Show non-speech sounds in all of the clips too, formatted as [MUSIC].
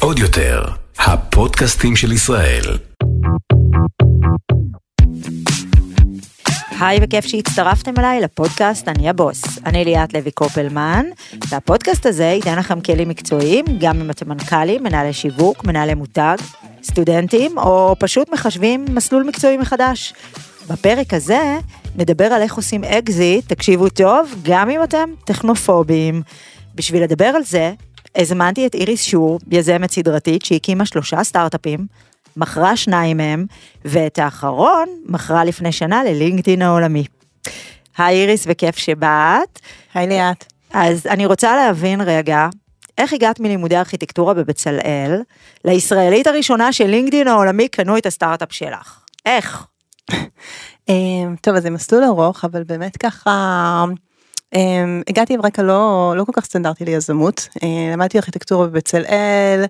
עוד יותר, הפודקאסטים של ישראל. היי וכיף שהצטרפתם אליי לפודקאסט אני הבוס. אני ליאת לוי קופלמן, והפודקאסט הזה ייתן לכם כלים מקצועיים, גם אם אתם מנכ"לים, מנהלי שיווק, מנהלי מותג, סטודנטים, או פשוט מחשבים מסלול מקצועי מחדש. בפרק הזה נדבר על איך עושים אקזיט, תקשיבו טוב, גם אם אתם טכנופובים. בשביל לדבר על זה, הזמנתי את איריס שור, יזמת סדרתית שהקימה שלושה סטארט-אפים, מכרה שניים מהם, ואת האחרון מכרה לפני שנה ללינקדאין העולמי. היי איריס וכיף שבאת. היי ליאת. אז אני רוצה להבין רגע, איך הגעת מלימודי ארכיטקטורה בבצלאל לישראלית הראשונה של לינקדאין העולמי קנו את הסטארט-אפ שלך? איך? [LAUGHS] אמ, טוב, אז זה מסלול ארוך, אבל באמת ככה, הגעתי עם רקע לא, לא כל כך סטנדרטי ליזמות, אה, למדתי ארכיטקטורה בבצלאל,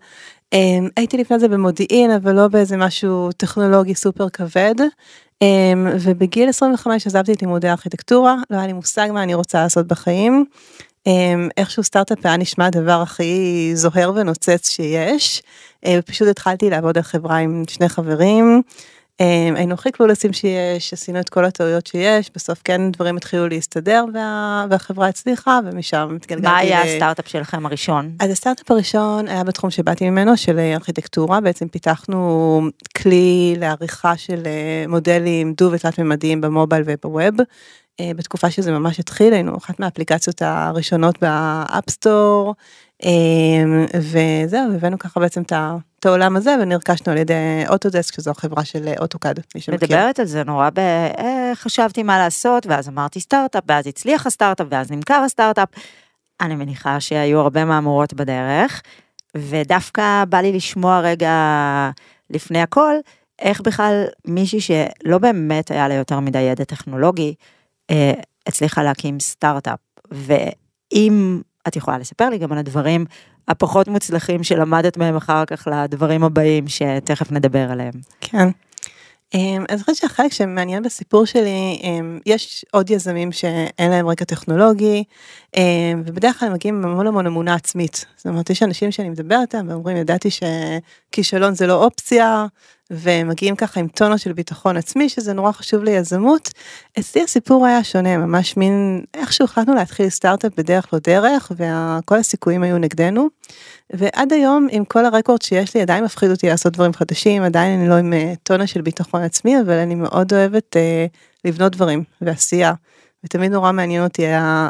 אמ, הייתי לפני זה במודיעין, אבל לא באיזה משהו טכנולוגי סופר כבד, ובגיל 25 עזבתי את לימודי הארכיטקטורה, לא היה לי מושג מה אני רוצה לעשות בחיים. איכשהו סטארט-אפ היה נשמע הדבר הכי זוהר ונוצץ שיש, אה, פשוט התחלתי לעבוד על חברה עם שני חברים. אמ, היינו הכי קלולסים שיש, עשינו את כל הטעויות שיש, בסוף כן דברים התחילו להסתדר וה, והחברה הצליחה ומשם התגלגלתי. מה היה הסטארט-אפ שלכם הראשון? אז הסטארט-אפ הראשון היה בתחום שבאתי ממנו, של ארכיטקטורה, בעצם פיתחנו כלי לעריכה של אה, מודלים דו ותלת ממדיים ב mobile וב web. אה, בתקופה שזה ממש התחיל, היינו אחת מהאפליקציות הראשונות ב App Store, אמ, וזהו, הבאנו ככה בעצם את העולם הזה ונרכשנו על ידי Autodesk, שזו החברה של AutoCAD, מי שמכיר. מדברת על זה נורא ב... אה, חשבתי מה לעשות, ואז אמרתי סטארט-אפ, ואז הצליח הסטארט-אפ, ואז נמכר הסטארט-אפ. אני מניחה שהיו הרבה מהמורות בדרך, ודווקא בא לי לשמוע רגע לפני הכל, איך בכלל מישהי שלא באמת היה לה יותר מדי ידע טכנולוגי, אה, הצליחה להקים סטארט-אפ. ואם את יכולה לספר לי גם על הדברים הפחות מוצלחים שלמדת מהם אחר כך לדברים הבאים שתכף נדבר עליהם. כן. אמ, אני חושבת שהחלק שמעניין בסיפור שלי, אמ, יש עוד יזמים שאין להם רקע טכנולוגי, אמ, ובדרך כלל מגיעים עם המון המון אמונה עצמית. זאת אומרת, יש אנשים שאני מדברת איתם ואומרים, ידעתי שכישלון זה לא אופציה, ומגיעים ככה עם טונו של ביטחון עצמי, שזה נורא חשוב ליזמות. אצלי הסיפור היה שונה, ממש מין, איכשהו החלטנו להתחיל סטארט-אפ בדרך לא דרך, וכל הסיכויים היו נגדנו. ועד היום עם כל הרקורד שיש לי עדיין מפחיד אותי לעשות דברים חדשים עדיין אני לא עם אה, טונה של ביטחון עצמי אבל אני מאוד אוהבת אה, לבנות דברים ועשייה. ותמיד נורא מעניין אותי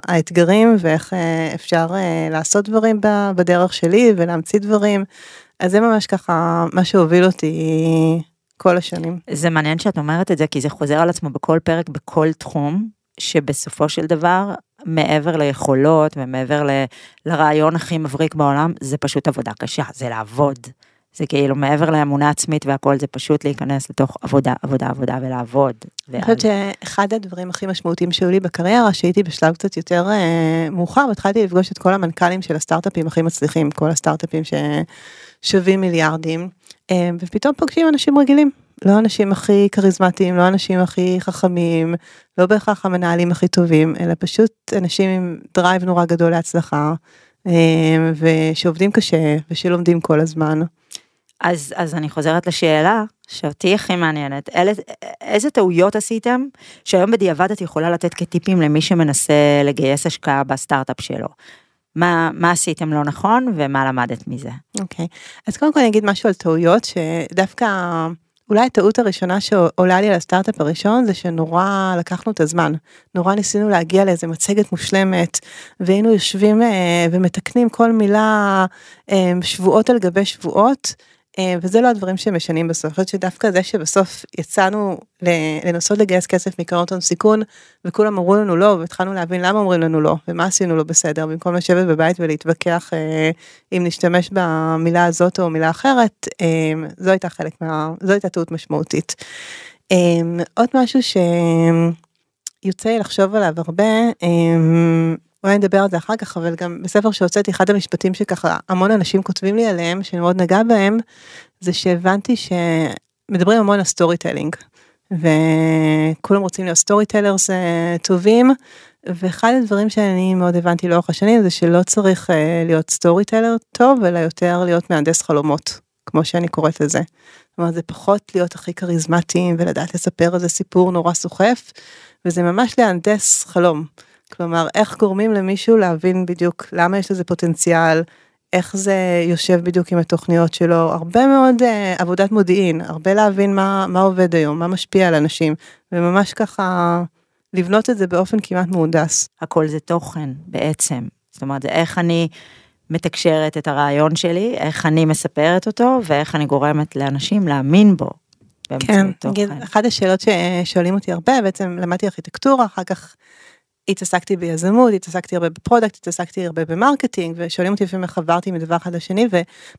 האתגרים ואיך אה, אפשר אה, לעשות דברים בדרך שלי ולהמציא דברים. אז זה ממש ככה מה שהוביל אותי כל השנים. זה מעניין שאת אומרת את זה כי זה חוזר על עצמו בכל פרק בכל תחום שבסופו של דבר מעבר ליכולות ומעבר ל, לרעיון הכי מבריק בעולם, זה פשוט עבודה קשה, זה לעבוד. זה כאילו מעבר לאמונה עצמית והכל, זה פשוט להיכנס לתוך עבודה, עבודה, עבודה ולעבוד. אני חושבת שאחד הדברים הכי משמעותיים שהיו לי בקריירה, שהייתי בשלב קצת יותר אה, מאוחר, והתחלתי לפגוש את כל המנכ"לים של הסטארט-אפים הכי מצליחים, כל הסטארט-אפים ששווים מיליארדים, אה, ופתאום פוגשים אנשים רגילים, לא האנשים הכי כריזמטיים, לא האנשים הכי חכמים, לא בהכרח המנהלים הכי טובים, אלא פשוט אנשים עם drive נורא גדול להצלחה, אה, ושעובדים קשה ושלומדים כל הזמן. אז, אז אני חוזרת לשאלה שאותי הכי מעניינת, אל, איזה טעויות עשיתם שהיום בדיעבד את יכולה לתת כטיפים למי שמנסה לגייס השקעה בסטארט-אפ שלו. מה, מה עשיתם לא נכון ומה למדת מזה. אוקיי, okay. אז קודם כל אני אגיד משהו על טעויות שדווקא אולי הטעות הראשונה שעולה לי על הסטארט-אפ הראשון זה שנורא לקחנו את הזמן, נורא ניסינו להגיע לאיזה מצגת מושלמת והיינו יושבים אה, ומתקנים כל מילה אה, שבועות על גבי שבועות. אה, וזה לא הדברים שמשנים בסוף, אני חושבת שדווקא זה שבסוף יצאנו לנסות לגייס כסף מקרנות הון סיכון וכולם אמרו לנו לא והתחלנו להבין למה אומרים לנו לא ומה עשינו לא בסדר במקום לשבת בבית ולהתווכח אה, אם נשתמש במילה הזאת או מילה אחרת אה, זו הייתה חלק מה... זו הייתה טעות משמעותית. עוד משהו שיוצא לחשוב עליו הרבה אולי נדבר על זה אחר כך, אבל גם בספר שהוצאתי, אחד המשפטים שככה המון אנשים כותבים לי עליהם, שאני מאוד נגע בהם, זה שהבנתי שמדברים המון על storytelling, וכולם רוצים להיות storytellers אה, טובים, ואחד הדברים שאני מאוד הבנתי לאורך השנים זה שלא צריך אה, להיות storyteller טוב, אלא יותר להיות מהנדס חלומות, כמו שאני קוראת לזה. זאת אומרת, זה פחות להיות הכי כריזמטיים ולדעת לספר איזה סיפור נורא סוחף, וזה ממש להנדס חלום. כלומר, איך גורמים למישהו להבין בדיוק למה יש לזה פוטנציאל, איך זה יושב בדיוק עם התוכניות שלו, הרבה מאוד uh, עבודת מודיעין, הרבה להבין מה, מה עובד היום, מה משפיע על אנשים, וממש ככה לבנות את זה באופן כמעט מהונדס. הכל זה תוכן בעצם. זאת אומרת, זה איך אני מתקשרת את הרעיון שלי, איך אני מספרת אותו, ואיך אני גורמת לאנשים להאמין בו. כן, נגיד, אחת השאלות ששואלים אותי הרבה, בעצם למדתי ארכיטקטורה, אחר כך התעסקתי ביזמות, התעסקתי הרבה ב product, התעסקתי הרבה ב marketing, ושואלים אותי לפעמים איך עברתי מדבר אחד לשני,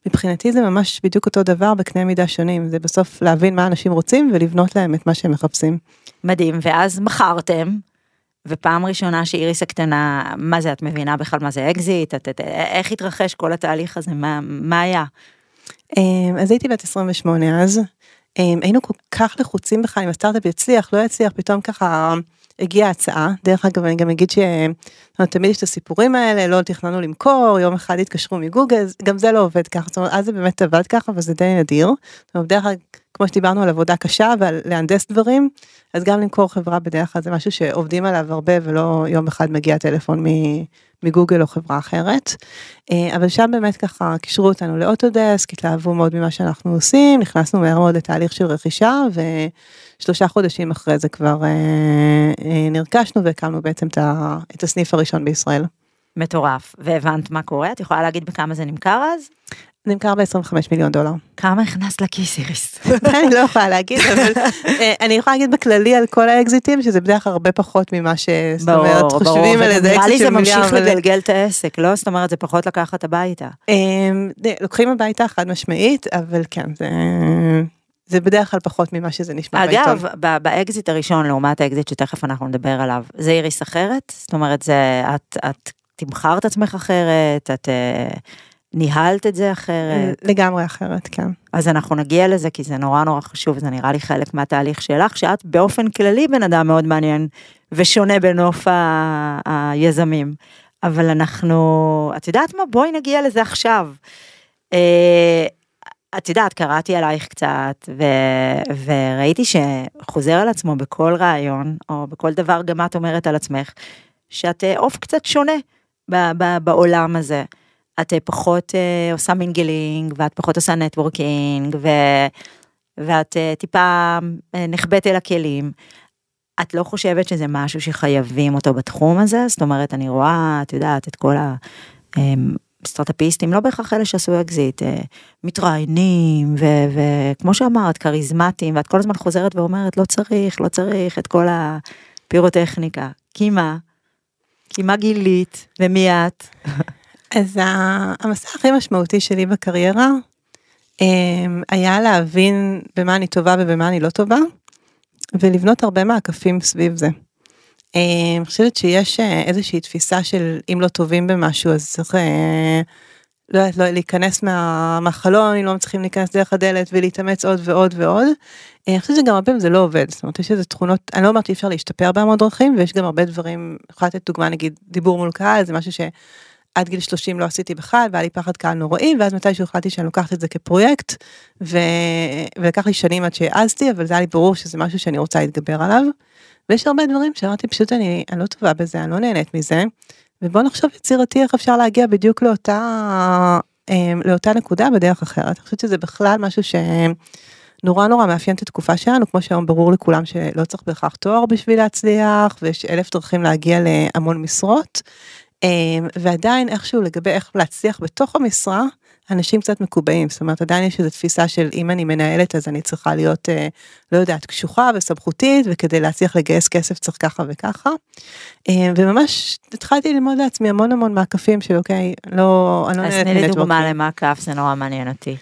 ומבחינתי זה ממש בדיוק אותו דבר בקנה מידה שונים, זה בסוף להבין מה אנשים רוצים ולבנות להם את מה שהם מחפשים. מדהים, ואז מכרתם, ופעם ראשונה שאיריס הקטנה, מה זה, את מבינה בכלל מה זה אקזיט? את, את, איך התרחש כל התהליך הזה? מה, מה היה? אמ, אז הייתי בת 28 אז, אמ, היינו כל כך לחוצים בכלל אם הסטארט-אפ יצליח, לא יצליח, פתאום ככה הגיעה הצעה, דרך אגב אני גם אגיד שתמיד יש את הסיפורים האלה, לא תכננו למכור, יום אחד התקשרו מגוגל, גם זה לא עובד ככה, זאת אומרת, אז זה באמת עבד ככה וזה די נדיר. זאת אומרת, דרך אגב, כמו שדיברנו על עבודה קשה ועל להנדס דברים, אז גם למכור חברה בדרך כלל זה משהו שעובדים עליו הרבה ולא יום אחד מגיע טלפון מגוגל או חברה אחרת. אה, אבל שם באמת ככה קישרו אותנו לאוטודסק, התלהבו מאוד ממה שאנחנו עושים, נכנסנו מהר מאוד לתהליך של רכישה ושלושה חודשים אחרי זה כבר אה, אה, נרכשנו והקמנו בעצם את הסניף הראשון בישראל. מטורף, והבנת מה קורה? את יכולה להגיד בכמה זה נמכר אז? נמכר ב-25 מיליון דולר. כמה הכנסת לכיס איריס? [LAUGHS] אני לא יכולה להגיד, אבל אה, אני יכולה להגיד בכללי על כל האקזיטים, שזה בדרך כלל הרבה פחות ממה ש... זאת אומרת, חושבים על איזה אקזיט של מיליארד. נראה לי זה ממשיך לגלגל את העסק, לא? זאת אומרת, זה פחות לקחת הביתה. לוקחים הביתה חד משמעית, אבל כן, זה... זה בדרך כלל פחות ממה שזה נשמע בעיתון. אגב, באקזיט הראשון לעומת האקזיט שתכף אנחנו נדבר עליו, זה איריס אחרת? זאת אומרת, זה, את, את תמחרת עצמך אחרת, את אה, ניהלת את זה אחרת? לגמרי אחרת, כן. אז אנחנו נגיע לזה, כי זה נורא נורא חשוב, זה נראה לי חלק מהתהליך שלך, שאת באופן כללי בן אדם מאוד מעניין ושונה בנוף ה- היזמים. אבל אנחנו, את יודעת מה? בואי נגיע לזה עכשיו. אה, את יודעת, קראתי עלייך קצת, ו- וראיתי שחוזר על עצמו בכל ריאיון, או בכל דבר גם את אומרת על עצמך, שאת אה, עוף קצת שונה ב- ב- בעולם הזה. את אה, פחות אה, עושה mingling, ואת פחות עושה networking, ו... ואת אה, טיפה אה, נחבאת אל הכלים. את לא חושבת שזה משהו שחייבים אותו בתחום הזה? זאת אומרת, אני רואה, את יודעת, את כל הסטארט-אפיסטים, לא בהכרח אלה שעשו אקזיט, מתראיינים, וכמו שאמרת, כריזמטיים, ואת כל הזמן חוזרת ואומרת, לא צריך, לא צריך את כל הפירוטכניקה. כי מה? כי מה גילית? ומי את? [LAUGHS] אז המסע הכי משמעותי שלי בקריירה אמ, היה להבין במה אני טובה ובמה אני לא טובה, ולבנות הרבה מעקפים סביב זה. אמ, אני חושבת שיש אה, איזושהי תפיסה של אם לא טובים במשהו אז צריך אה, לא יודעת, לא, להיכנס מה, מהחלון, אם לא מצליחים להיכנס דרך הדלת ולהתאמץ עוד ועוד ועוד. אה, אני חושבת שגם הרבה פעמים זה לא עובד, זאת אומרת יש איזה תכונות, אני לא אומרת שאי אפשר להשתפר בהמון דרכים ויש גם הרבה דברים, יכולה לתת דוגמה נגיד דיבור מול קהל, זה משהו ש... עד גיל 30 לא עשיתי בכלל והיה לי פחד קהל נוראי ואז מתישהו החלטתי שאני לוקחת את זה כפרויקט ו... ולקח לי שנים עד שהעזתי אבל זה היה לי ברור שזה משהו שאני רוצה להתגבר עליו. ויש הרבה דברים שאמרתי פשוט אני, אני לא טובה בזה אני לא נהנית מזה ובוא נחשוב יצירתי איך אפשר להגיע בדיוק לאותה אמ, לאותה נקודה בדרך אחרת. אני חושבת שזה בכלל משהו שנורא נורא מאפיין את התקופה שלנו כמו שהיום ברור לכולם שלא צריך בהכרח תואר בשביל להצליח ויש אלף דרכים להגיע להמון משרות. אמ, ועדיין איכשהו לגבי איך להצליח בתוך המשרה, אנשים קצת מקובעים, זאת אומרת עדיין יש איזו תפיסה של אם אני מנהלת אז אני צריכה להיות, אה, לא יודעת, קשוחה וסמכותית וכדי להצליח לגייס כסף צריך ככה וככה. אמ, וממש התחלתי ללמוד לעצמי המון המון מעקפים של אוקיי, לא, אני לא נהנית מנטוורקינג. אז תני לי דוגמה למעקף, זה נורא מעניין אותי.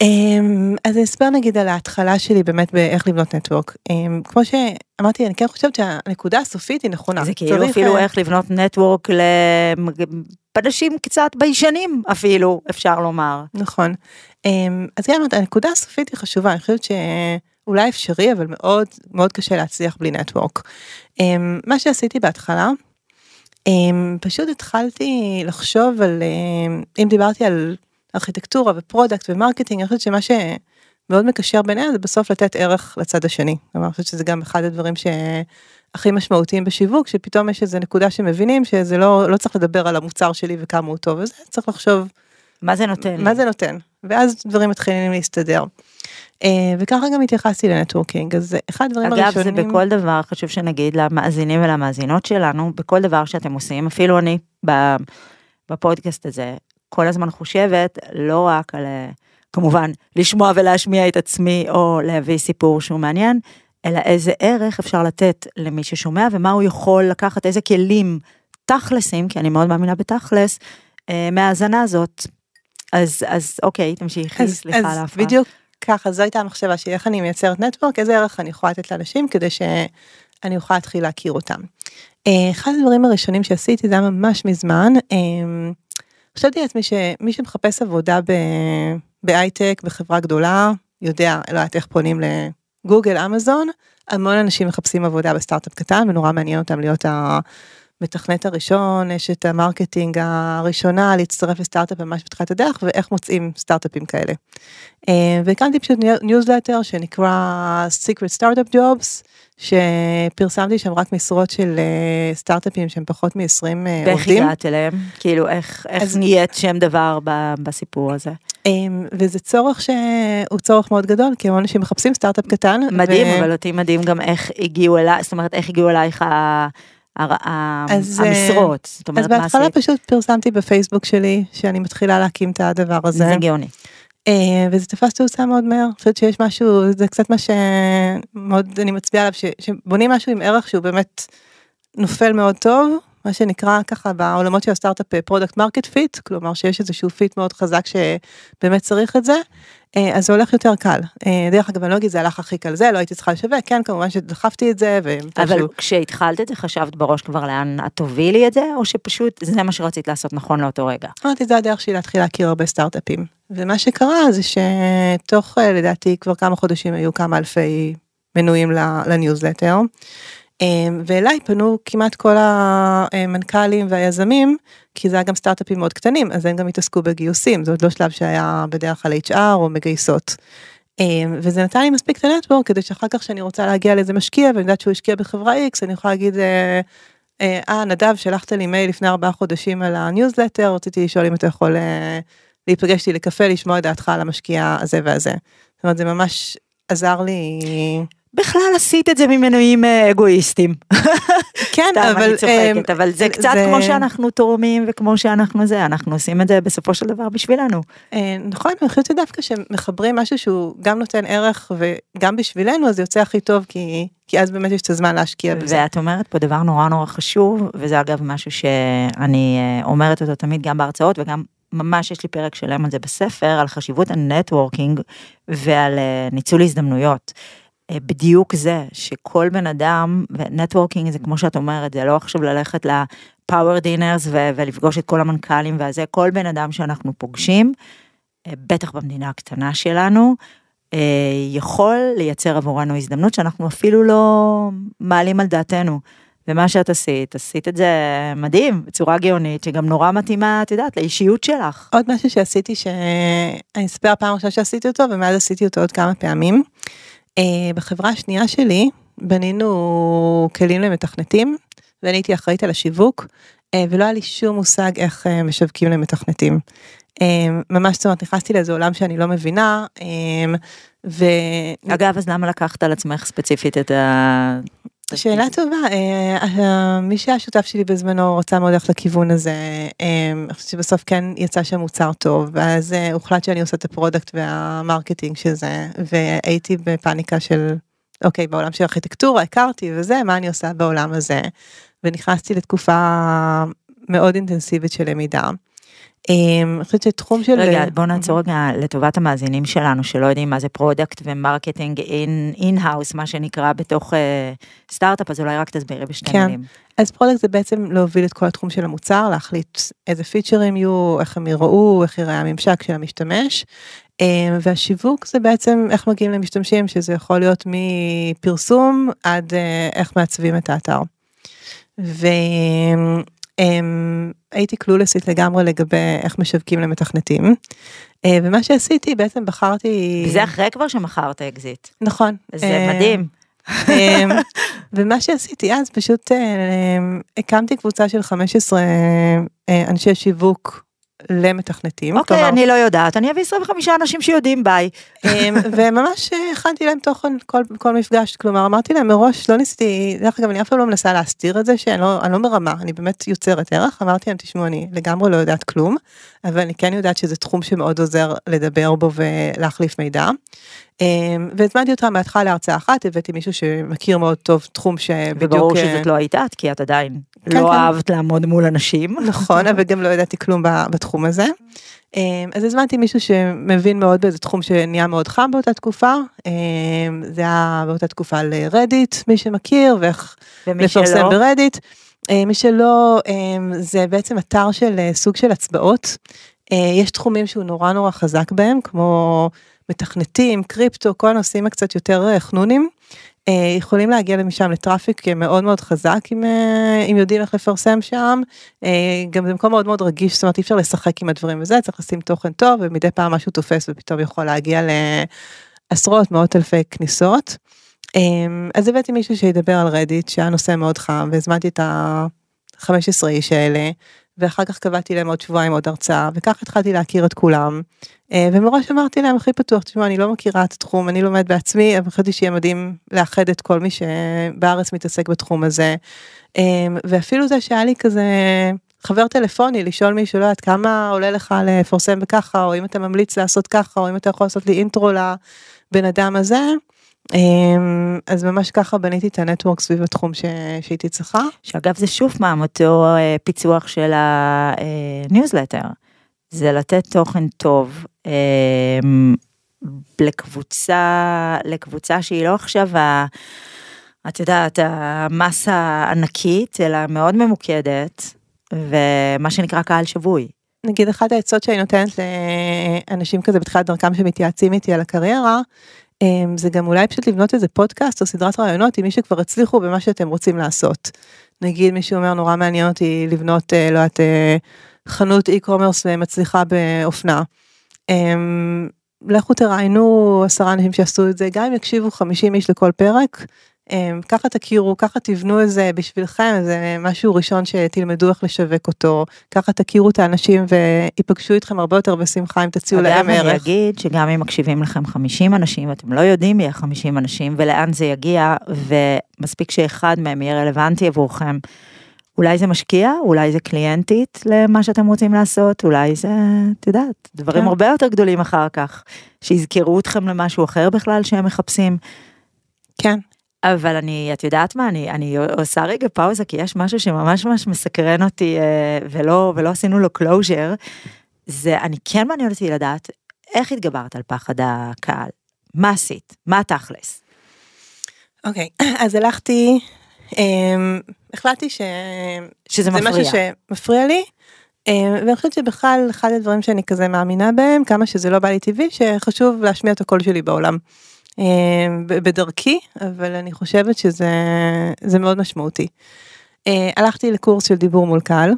אמ, אז אני אספר נגיד על ההתחלה שלי באמת באיך לבנות נטוורק. אמ, כמו שאמרתי אני כן חושבת שהנקודה הסופית היא נכונה. זה כאילו אפילו אה, איך לבנות network לאנשים קצת ביישנים אפילו אפשר לומר. נכון. אמ, אז כן הנקודה הסופית היא חשובה אני חושבת שאולי אפשרי אבל מאוד מאוד קשה להצליח בלי network. מה שעשיתי בהתחלה פשוט התחלתי לחשוב על, אם דיברתי על ארכיטקטורה ו product ו marketing, אני חושבת שמה שמאוד מקשר ביניהם זה בסוף לתת ערך לצד השני. כלומר, אני חושבת שזה גם אחד הדברים שהכי משמעותיים בשיווק, שפתאום יש איזה נקודה שמבינים שזה לא, לא צריך לדבר על המוצר שלי וכמה הוא טוב, וזה צריך לחשוב. מה זה נותן? מה זה נותן? ואז דברים מתחילים להסתדר. אה, וככה גם התייחסתי לנטוורקינג, אז אחד הדברים אגב, הראשונים... זה בכל דבר, חשוב שנגיד למאזינים ולמאזינות שלנו, בכל דבר שאתם עושים, אפילו אני בפודקאסט הזה, כל הזמן חושבת לא רק על, אה, כמובן, לשמוע ולהשמיע את עצמי, או להביא סיפור שהוא מעניין, אלא איזה ערך אפשר לתת למי ששומע, ומה הוא יכול לקחת, איזה כלים תכלסים, כי אני מאוד מאמינה בתכלס, אה, מההאזנה הזאת. אז, אז אוקיי, תמשיכי, סליחה על ההפרעה. בדיוק ככה, זו הייתה המחשבה שלי, איך אני מייצרת נטוורק, איזה ערך אני יכולה לתת לאנשים כדי שאני אוכל להתחיל להכיר אותם. אה, אחד הדברים הראשונים שעשיתי זה היה ממש מזמן, אה, חשבתי לעצמי שמי שמחפש עבודה בהייטק, בחברה גדולה, יודע, לא יודעת איך פונים לגוגל, אמזון, המון אנשים מחפשים עבודה בסטארט-אפ קטן ונורא מעניין אותם להיות ה... מתכנת הראשון, אשת ה marketing הראשונה להצטרף לסטארט-אפ ממש בתחילת הדרך ואיך מוצאים סטארט-אפים כאלה. אה, והקמתי פשוט ניוזלטר שנקרא Secret Startup Jobs שפרסמתי שם רק משרות של אה, סטארט-אפים שהם פחות מ-20 אה, עובדים. ואיך הגעת אליהם? כאילו איך, איך אז... נהיית שם דבר בסיפור הזה? וזה צורך שהוא צורך מאוד גדול כי המון אנשים מחפשים סטארט-אפ קטן. מדהים ו... אבל אותי מדהים גם איך הגיעו אליי זאת אומרת איך הגיעו אלייך אז, המשרות. זאת אומרת, אז בהתחלה פשוט פרסמתי בפייסבוק שלי שאני מתחילה להקים את הדבר הזה. זה גאוני. אה, וזה תפס תאוצה מאוד מהר, אני חושבת שיש משהו, זה קצת מה שמאוד אני מצביעה עליו, שבונים משהו עם ערך שהוא באמת נופל מאוד טוב, מה שנקרא ככה בעולמות של הסטארט-אפ product market fit, כלומר שיש איזשהו fit מאוד חזק שבאמת צריך את זה, אה, אז זה הולך יותר קל. אה, דרך אגב, אני לא אגיד זה הלך הכי קל זה, לא הייתי צריכה לשווק, כן, כמובן שדחפתי את זה. אבל שהוא... כשהתחלת את זה, חשבת בראש כבר לאן את תובילי את זה, או שפשוט זה מה שרצית לעשות נכון לאותו רגע? אמרתי, זה הדרך שלי להתחיל להכיר הרבה סטארט-אפים. ומה שקרה זה שתוך, אה, לדעתי, כבר כמה חודשים היו כמה אלפי מנויים לניוזלטר. אמ, ואליי פנו כמעט כל המנכ"לים והיזמים, כי זה היה גם סטארט-אפים מאוד קטנים, אז הם גם התעסקו בגיוסים, זה עוד לא שלב שהיה בדרך כלל HR או מגייסות. אמ, וזה נתן לי מספיק את ה network כדי שאחר כך שאני רוצה להגיע לאיזה משקיע ואני יודעת שהוא השקיע בחברה X, אני יכולה להגיד, אה, אה, אה נדב שלחת לי מייל לפני ארבעה חודשים על הניוזלטר, רציתי לשאול אם אתה יכול אה, להיפגש איתי לקפה, לשמוע את דעתך על המשקיע הזה והזה. זאת אומרת זה ממש עזר לי. בכלל עשית את זה ממניעים אה, אגואיסטים. [LAUGHS] כן, אבל... אני צוחקת, אבל זה קצת כמו שאנחנו תורמים וכמו שאנחנו זה, אנחנו עושים את זה בסופו של דבר בשבילנו. אה, נכון, אני חושבת שדווקא שמחברים משהו שהוא גם נותן ערך וגם בשבילנו, אז זה יוצא הכי טוב, כי, כי אז באמת יש את הזמן להשקיע בזה. ואת אומרת פה דבר נורא נורא חשוב, וזה אגב משהו שאני אה, אומרת אותו תמיד גם בהרצאות וגם ממש יש לי פרק שלם על זה בספר, על חשיבות ה networking ועל ניצול הזדמנויות. אה, בדיוק זה, שכל בן אדם, ו networking זה כמו שאת אומרת, זה לא עכשיו ללכת ל power dinners ולפגוש את כל המנכ"לים והזה, כל בן אדם שאנחנו פוגשים, אה, בטח במדינה הקטנה שלנו, אה, יכול לייצר עבורנו הזדמנות שאנחנו אפילו לא מעלים על דעתנו. ומה שאת עשית, עשית את זה מדהים, בצורה גאונית, שגם נורא מתאימה, את יודעת, לאישיות שלך. עוד משהו שעשיתי, שאני אספר פעם ראשונה שעשיתי אותו, ומאז עשיתי אותו עוד כמה פעמים. Uh, בחברה השנייה שלי בנינו כלים למתכנתים ואני הייתי אחראית על השיווק uh, ולא היה לי שום מושג איך uh, משווקים למתכנתים. ממש זאת אומרת נכנסתי לאיזה עולם שאני לא מבינה. ו... אגב אז למה לקחת על עצמך ספציפית את ה... שאלה טובה, מי שהיה שותף שלי בזמנו רצה מאוד ללכת לכיוון הזה, אני חושבת שבסוף כן יצא שם מוצר טוב, ואז הוחלט שאני עושה את ה product וה marketing של זה, והייתי בפאניקה של, אוקיי, בעולם של ארכיטקטורה הכרתי וזה, מה אני עושה בעולם הזה, ונכנסתי לתקופה מאוד אינטנסיבית של למידה. אמ, אני חושבת שתחום של... רגע, בוא נעצור רגע לטובת המאזינים שלנו שלא יודעים מה זה product ו marketing in-house, מה שנקרא בתוך סטארט-אפ, אז אולי רק תסבירי בשתי כן. מילים. אז product זה בעצם להוביל את כל התחום של המוצר, להחליט איזה פיצ'רים יהיו, איך הם יראו, איך יראה הממשק של המשתמש. אמ, והשיווק זה בעצם איך מגיעים למשתמשים, שזה יכול להיות מפרסום עד אה, איך מעצבים את האתר. ו... אמ, הייתי clueless ית לגמרי לגבי איך משווקים למתכנתים. אה, ומה שעשיתי בעצם בחרתי וזה אחרי כבר שמכרת אקזיט. נכון זה אה, מדהים. אמ, ומה שעשיתי אז פשוט אמ, הקמתי קבוצה של 15 אה, אנשי שיווק למתכנתים. אוקיי, כלומר, אני לא יודעת, אני אביא 25 אנשים שיודעים ביי. אמ, [LAUGHS] וממש הכנתי להם תוכן כל, כל מפגש, כלומר אמרתי להם מראש, לא ניסיתי, דרך אגב אני אף פעם לא מנסה להסתיר את זה שאני לא, לא מרמה, אני באמת יוצרת ערך, אמרתי להם תשמעו אני לגמרי לא יודעת כלום, אבל אני כן יודעת שזה תחום שמאוד עוזר לדבר בו ולהחליף מידע. אמ, והזמנתי אותם בהתחלה להרצאה אחת, הבאתי מישהו שמכיר מאוד טוב תחום שבדיוק... וברור אה, שזאת לא היית את, כי את עדיין כן, לא כן. אהבת לעמוד מול אנשים. נכון, [LAUGHS] אבל גם לא ידעתי כלום בתחום הזה. אמ, אז הזמנתי מישהו שמבין מאוד באיזה תחום שנהיה מאוד חם באותה תקופה. אמ, זה היה באותה תקופה לרדיט, מי שמכיר, ואיך לפרסם ברדיט. מי שלא, זה בעצם אתר של אה, סוג של הצבעות. אה, יש תחומים שהוא נורא נורא חזק בהם, כמו מתכנתים, קריפטו, כל הנושאים הקצת יותר אה, חנונים. אה, יכולים להגיע משם לטראפיק אה, מאוד מאוד חזק אם, אם יודעים איך לפרסם שם. גם זה מקום מאוד מאוד רגיש, זאת אומרת אי אפשר לשחק עם הדברים וזה, צריך לשים תוכן טוב ומדי פעם משהו תופס ופתאום יכול להגיע לעשרות מאות אלפי כניסות. אה, אז הבאתי מישהו שידבר על רדיט שהיה נושא מאוד חם והזמנתי את ה-15 איש האלה ואחר כך קבעתי להם עוד שבועיים עוד הרצאה וכך התחלתי להכיר את כולם. אה, ומראש אמרתי להם הכי פתוח, תשמעו אני לא מכירה את התחום, אני לומד בעצמי, אבל חשבתי שיהיה מדהים לאחד את כל מי שבארץ מתעסק בתחום הזה. אה, ואפילו זה שהיה לי כזה חבר טלפוני לשאול מישהו, לא יודעת כמה עולה לך לפרסם בככה, או אם אתה ממליץ לעשות ככה, או אם אתה יכול לעשות לי אינטרו לבן אדם הזה. אה, אז ממש ככה בניתי את ה network סביב התחום ש... שהייתי צריכה. שאגב זה שוב פעם אותו אה, פיצוח של הניוזלטר. זה לתת תוכן טוב אה, לקבוצה, לקבוצה שהיא לא עכשיו, ה, את יודעת, המסה הענקית, אלא מאוד ממוקדת, ומה שנקרא קהל שבוי. נגיד אחת העצות שאני נותנת לאנשים כזה בתחילת דרכם שמתייעצים איתי על הקריירה, אמ, זה גם אולי פשוט לבנות איזה פודקאסט או סדרת רעיונות עם מי שכבר הצליחו במה שאתם רוצים לעשות. נגיד מישהו אומר נורא מעניין אותי לבנות, אה, לא יודעת, אה, חנות e-commerce מצליחה באופנה. אמ, לכו תראיינו עשרה אנשים שעשו את זה, גם אם יקשיבו 50 איש לכל פרק, אמ, ככה תכירו, ככה תבנו איזה בשבילכם, איזה משהו ראשון שתלמדו איך לשווק אותו, ככה תכירו את האנשים ויפגשו איתכם הרבה יותר בשמחה אם תציעו להם אגב, אני ערך. אגיד שגם אם מקשיבים לכם 50 אנשים, אתם לא יודעים מי ה-50 אנשים ולאן זה יגיע, ומספיק שאחד מהם יהיה רלוונטי עבורכם. אולי זה משקיע, אולי זה client ית למה שאתם רוצים לעשות, אולי זה, את יודעת, דברים כן. הרבה יותר גדולים אחר כך, שיזכרו אתכם למשהו אחר בכלל שהם מחפשים. כן, אבל אני, את יודעת מה, אני, אני עושה רגע פאוזה, כי יש משהו שממש ממש מסקרן אותי, אה, ולא, ולא עשינו לו closure, זה, אני כן מעניין אותי לדעת, איך התגברת על פחד הקהל? מה עשית? מה תכלס? אוקיי, [CLEARS THROAT] אז הלכתי, אמ, החלטתי ש... שזה זה מפריע. משהו שמפריע לי. אמ, ואני חושבת שבכלל אחד הדברים שאני כזה מאמינה בהם כמה שזה לא בא לי טבעי שחשוב להשמיע את הקול שלי בעולם. אמ, בדרכי אבל אני חושבת שזה זה מאוד משמעותי. אה, הלכתי לקורס של דיבור מול קהל.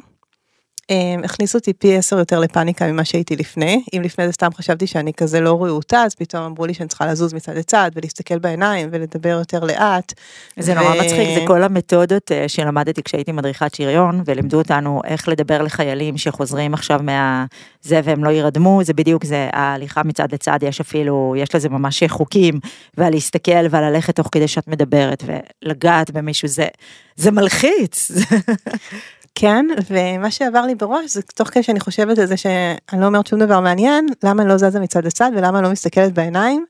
אמ, הכניס אותי פי עשר יותר לפאניקה ממה שהייתי לפני אם לפני זה סתם חשבתי שאני כזה לא רהוטה אז פתאום אמרו לי שאני צריכה לזוז מצד לצד ולהסתכל בעיניים ולדבר יותר לאט. זה נורא מצחיק, זה כל המתודות אה, שלמדתי כשהייתי מדריכת שריון, ולימדו אותנו איך לדבר לחיילים שחוזרים עכשיו מה... זה והם לא ירדמו, זה בדיוק זה, ההליכה מצד לצד, יש אפילו, יש לזה ממש חוקים, ועל להסתכל ועל ללכת תוך כדי שאת מדברת, ולגעת במישהו, זה, זה מלחיץ. [LAUGHS] כן, ומה שעבר לי בראש זה תוך כדי שאני חושבת על זה שאני לא אומרת שום דבר מעניין, למה אני לא זזה מצד לצד ולמה אני לא מסתכלת בעיניים.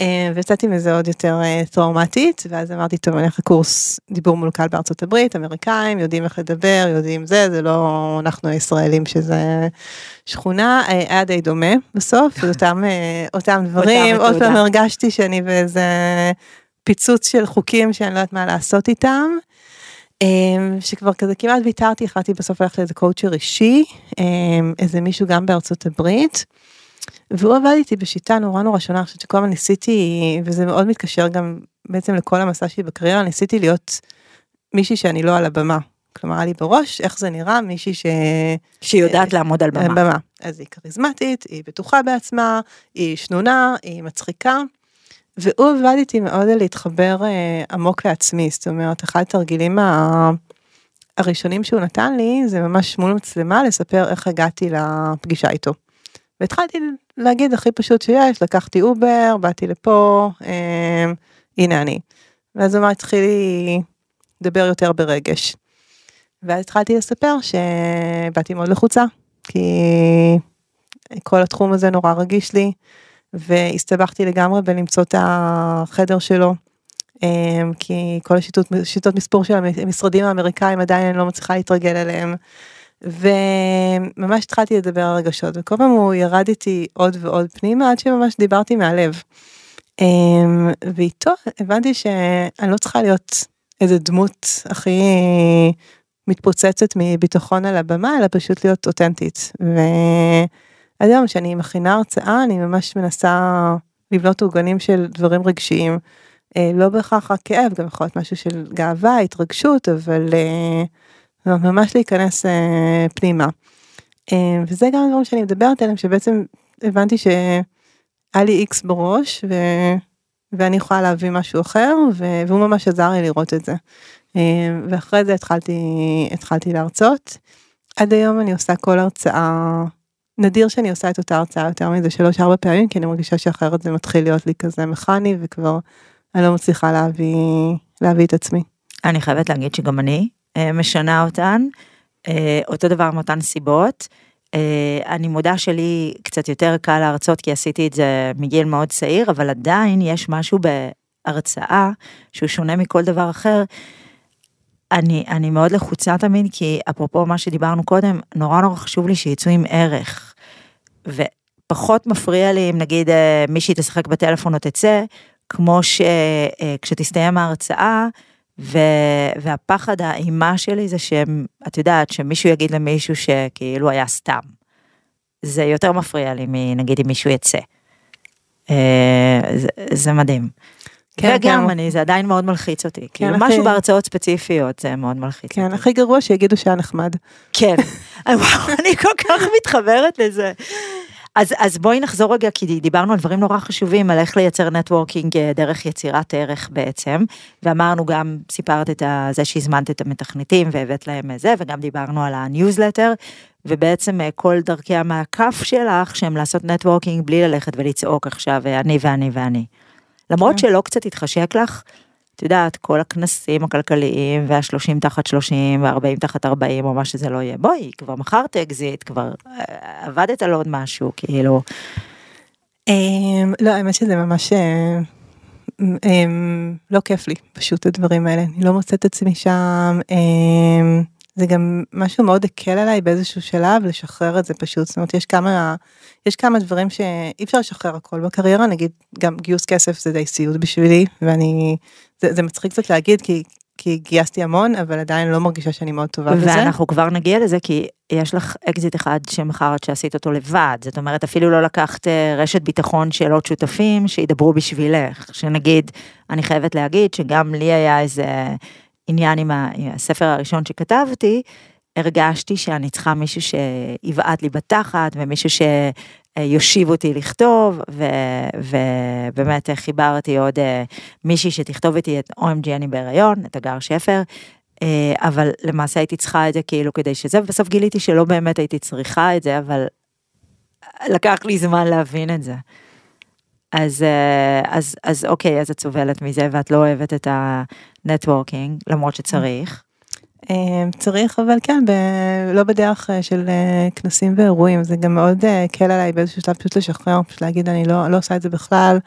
אה, ויצאתי מזה עוד יותר אה, טראומטית, ואז אמרתי, טוב, אני הולך לקורס דיבור מול קהל בארצות הברית, אמריקאים, יודעים איך לדבר, יודעים זה, זה לא אנחנו הישראלים שזה שכונה, אה, היה די דומה בסוף, אותם, אותם דברים, עוד. פעם הרגשתי שאני באיזה פיצוץ של חוקים שאני לא יודעת מה לעשות איתם. אמ, שכבר כזה כמעט ויתרתי, החלטתי בסוף ללכת לאיזה קואוצ'ר אישי, אמ, איזה מישהו גם בארצות הברית. והוא עבד איתי בשיטה נורא נורא שונה, אני חושבת שכל הזמן ניסיתי, וזה מאוד מתקשר גם בעצם לכל המסע שלי בקריירה, ניסיתי להיות מישהי שאני לא על הבמה. כלומר, היה לי בראש איך זה נראה מישהי ש... שיודעת לעמוד על במה. במה. אז היא כריזמטית, היא בטוחה בעצמה, היא שנונה, היא מצחיקה. והוא עבד איתי מאוד על להתחבר אה, עמוק לעצמי, זאת אומרת, אחד התרגילים ה... הראשונים שהוא נתן לי, זה ממש מול מצלמה לספר איך הגעתי לפגישה איתו. והתחלתי להגיד הכי פשוט שיש, לקחתי אובר, באתי לפה, אה, הנה אני. ואז הוא אמר, התחילי לדבר יותר ברגש. ואז התחלתי לספר שבאתי מאוד לחוצה, כי כל התחום הזה נורא רגיש לי, והסתבכתי לגמרי בלמצוא את החדר שלו, אמ, כי כל השיטות שיטות מספור של המשרדים האמריקאים עדיין אני לא מצליחה להתרגל אליהם. וממש התחלתי לדבר על רגשות וכל פעם הוא ירד איתי עוד ועוד פנימה עד שממש דיברתי מהלב. אמ, ואיתו הבנתי שאני לא צריכה להיות איזה דמות הכי מתפוצצת מביטחון על הבמה, אלא פשוט להיות אותנטית. והיום כשאני מכינה הרצאה, אני ממש מנסה לבנות עוגנים של דברים רגשיים. אה, לא בהכרח רק כאב, גם יכול להיות משהו של גאווה, התרגשות, אבל אה, ממש להיכנס אה, פנימה. וזה גם הדברים שאני מדברת עליהם, שבעצם הבנתי שהיה לי איקס בראש, ו... ואני יכולה להביא משהו אחר, ו... והוא ממש עזר לי לראות את זה. אה, ואחרי זה התחלתי, התחלתי להרצות. עד היום אני עושה כל הרצאה, נדיר שאני עושה את אותה הרצאה יותר מזה שלוש ארבע פעמים, כי אני מרגישה שאחרת זה מתחיל להיות לי כזה מכני וכבר אני לא מצליחה להביא, להביא את עצמי. אני חייבת להגיד שגם אני אה, משנה אותן, אה, אותו דבר מאותן סיבות. אני מודה שלי קצת יותר קל להרצות כי עשיתי את זה מגיל מאוד צעיר, אבל עדיין יש משהו בהרצאה שהוא שונה מכל דבר אחר. אני, אני מאוד לחוצה תמיד, כי אפרופו מה שדיברנו קודם, נורא נורא חשוב לי שיצאו עם ערך. ופחות מפריע לי אם נגיד אה, מישהי תשחק בטלפון או תצא, כמו שכשתסתיים אה, ההרצאה, ו, והפחד, האימה שלי זה שאת יודעת, שמישהו יגיד למישהו שכאילו היה סתם. זה יותר מפריע לי מנגיד אם מישהו יצא. אה, זה, זה מדהים. כן, וגם כן. אני, זה עדיין מאוד מלחיץ אותי. כן, כאילו הכי... משהו בהרצאות ספציפיות זה מאוד מלחיץ כן, אותי. הכי גרוע שיגידו שהיה נחמד. כן, [LAUGHS] אני כל כך מתחברת לזה. אז, אז בואי נחזור רגע, כי דיברנו על דברים נורא חשובים, על איך לייצר networking אה, דרך יצירת ערך בעצם, ואמרנו גם, סיפרת את זה שהזמנת את המתכנתים והבאת להם זה, וגם דיברנו על הניוזלטר, ובעצם אה, כל דרכי המעקף שלך, שהם לעשות networking בלי ללכת ולצעוק עכשיו, אה, אני ואני ואני. למרות כן. שלא קצת התחשק לך, את יודעת, כל הכנסים הכלכליים והשלושים תחת שלושים והארבעים תחת ארבעים או מה שזה לא יהיה, בואי, כבר מכרת אקזיט, כבר אה, עבדת על עוד משהו, כאילו. אמ, לא, האמת שזה ממש אה, אמ, לא כיף לי, פשוט הדברים האלה, אני לא מוצאת את עצמי שם. זה גם משהו מאוד הקל עליי באיזשהו שלב לשחרר את זה פשוט, זאת אומרת יש כמה, יש כמה דברים שאי אפשר לשחרר הכל בקריירה, נגיד גם גיוס כסף זה די סיוט בשבילי, ואני, זה, זה מצחיק קצת להגיד כי, כי גייסתי המון, אבל עדיין לא מרגישה שאני מאוד טובה בזה. ואנחנו כבר נגיע לזה כי יש לך אקזיט אחד שמכרת שעשית אותו לבד, זאת אומרת אפילו לא לקחת אה, רשת ביטחון של עוד שותפים שידברו בשבילך, שנגיד, אני חייבת להגיד שגם לי היה איזה... עניין עם הספר הראשון שכתבתי, הרגשתי שאני צריכה מישהו שיבעט לי בתחת ומישהו שיושיב אותי לכתוב ו, ובאמת חיברתי עוד אה, מישהי שתכתוב איתי את OMG אני בהיריון, את הגר שפר, אה, אבל למעשה הייתי צריכה את זה כאילו כדי שזה, ובסוף גיליתי שלא באמת הייתי צריכה את זה, אבל לקח לי זמן להבין את זה. אז, אה, אז, אז אוקיי, אז את סובלת מזה ואת לא אוהבת את הנטוורקינג, למרות שצריך. אה, צריך, אבל כן, ב... לא בדרך אה, של כנסים ואירועים, זה גם מאוד קל עליי באיזשהו שלב פשוט לשחרר, פשוט להגיד אני לא, לא עושה את זה בכלל,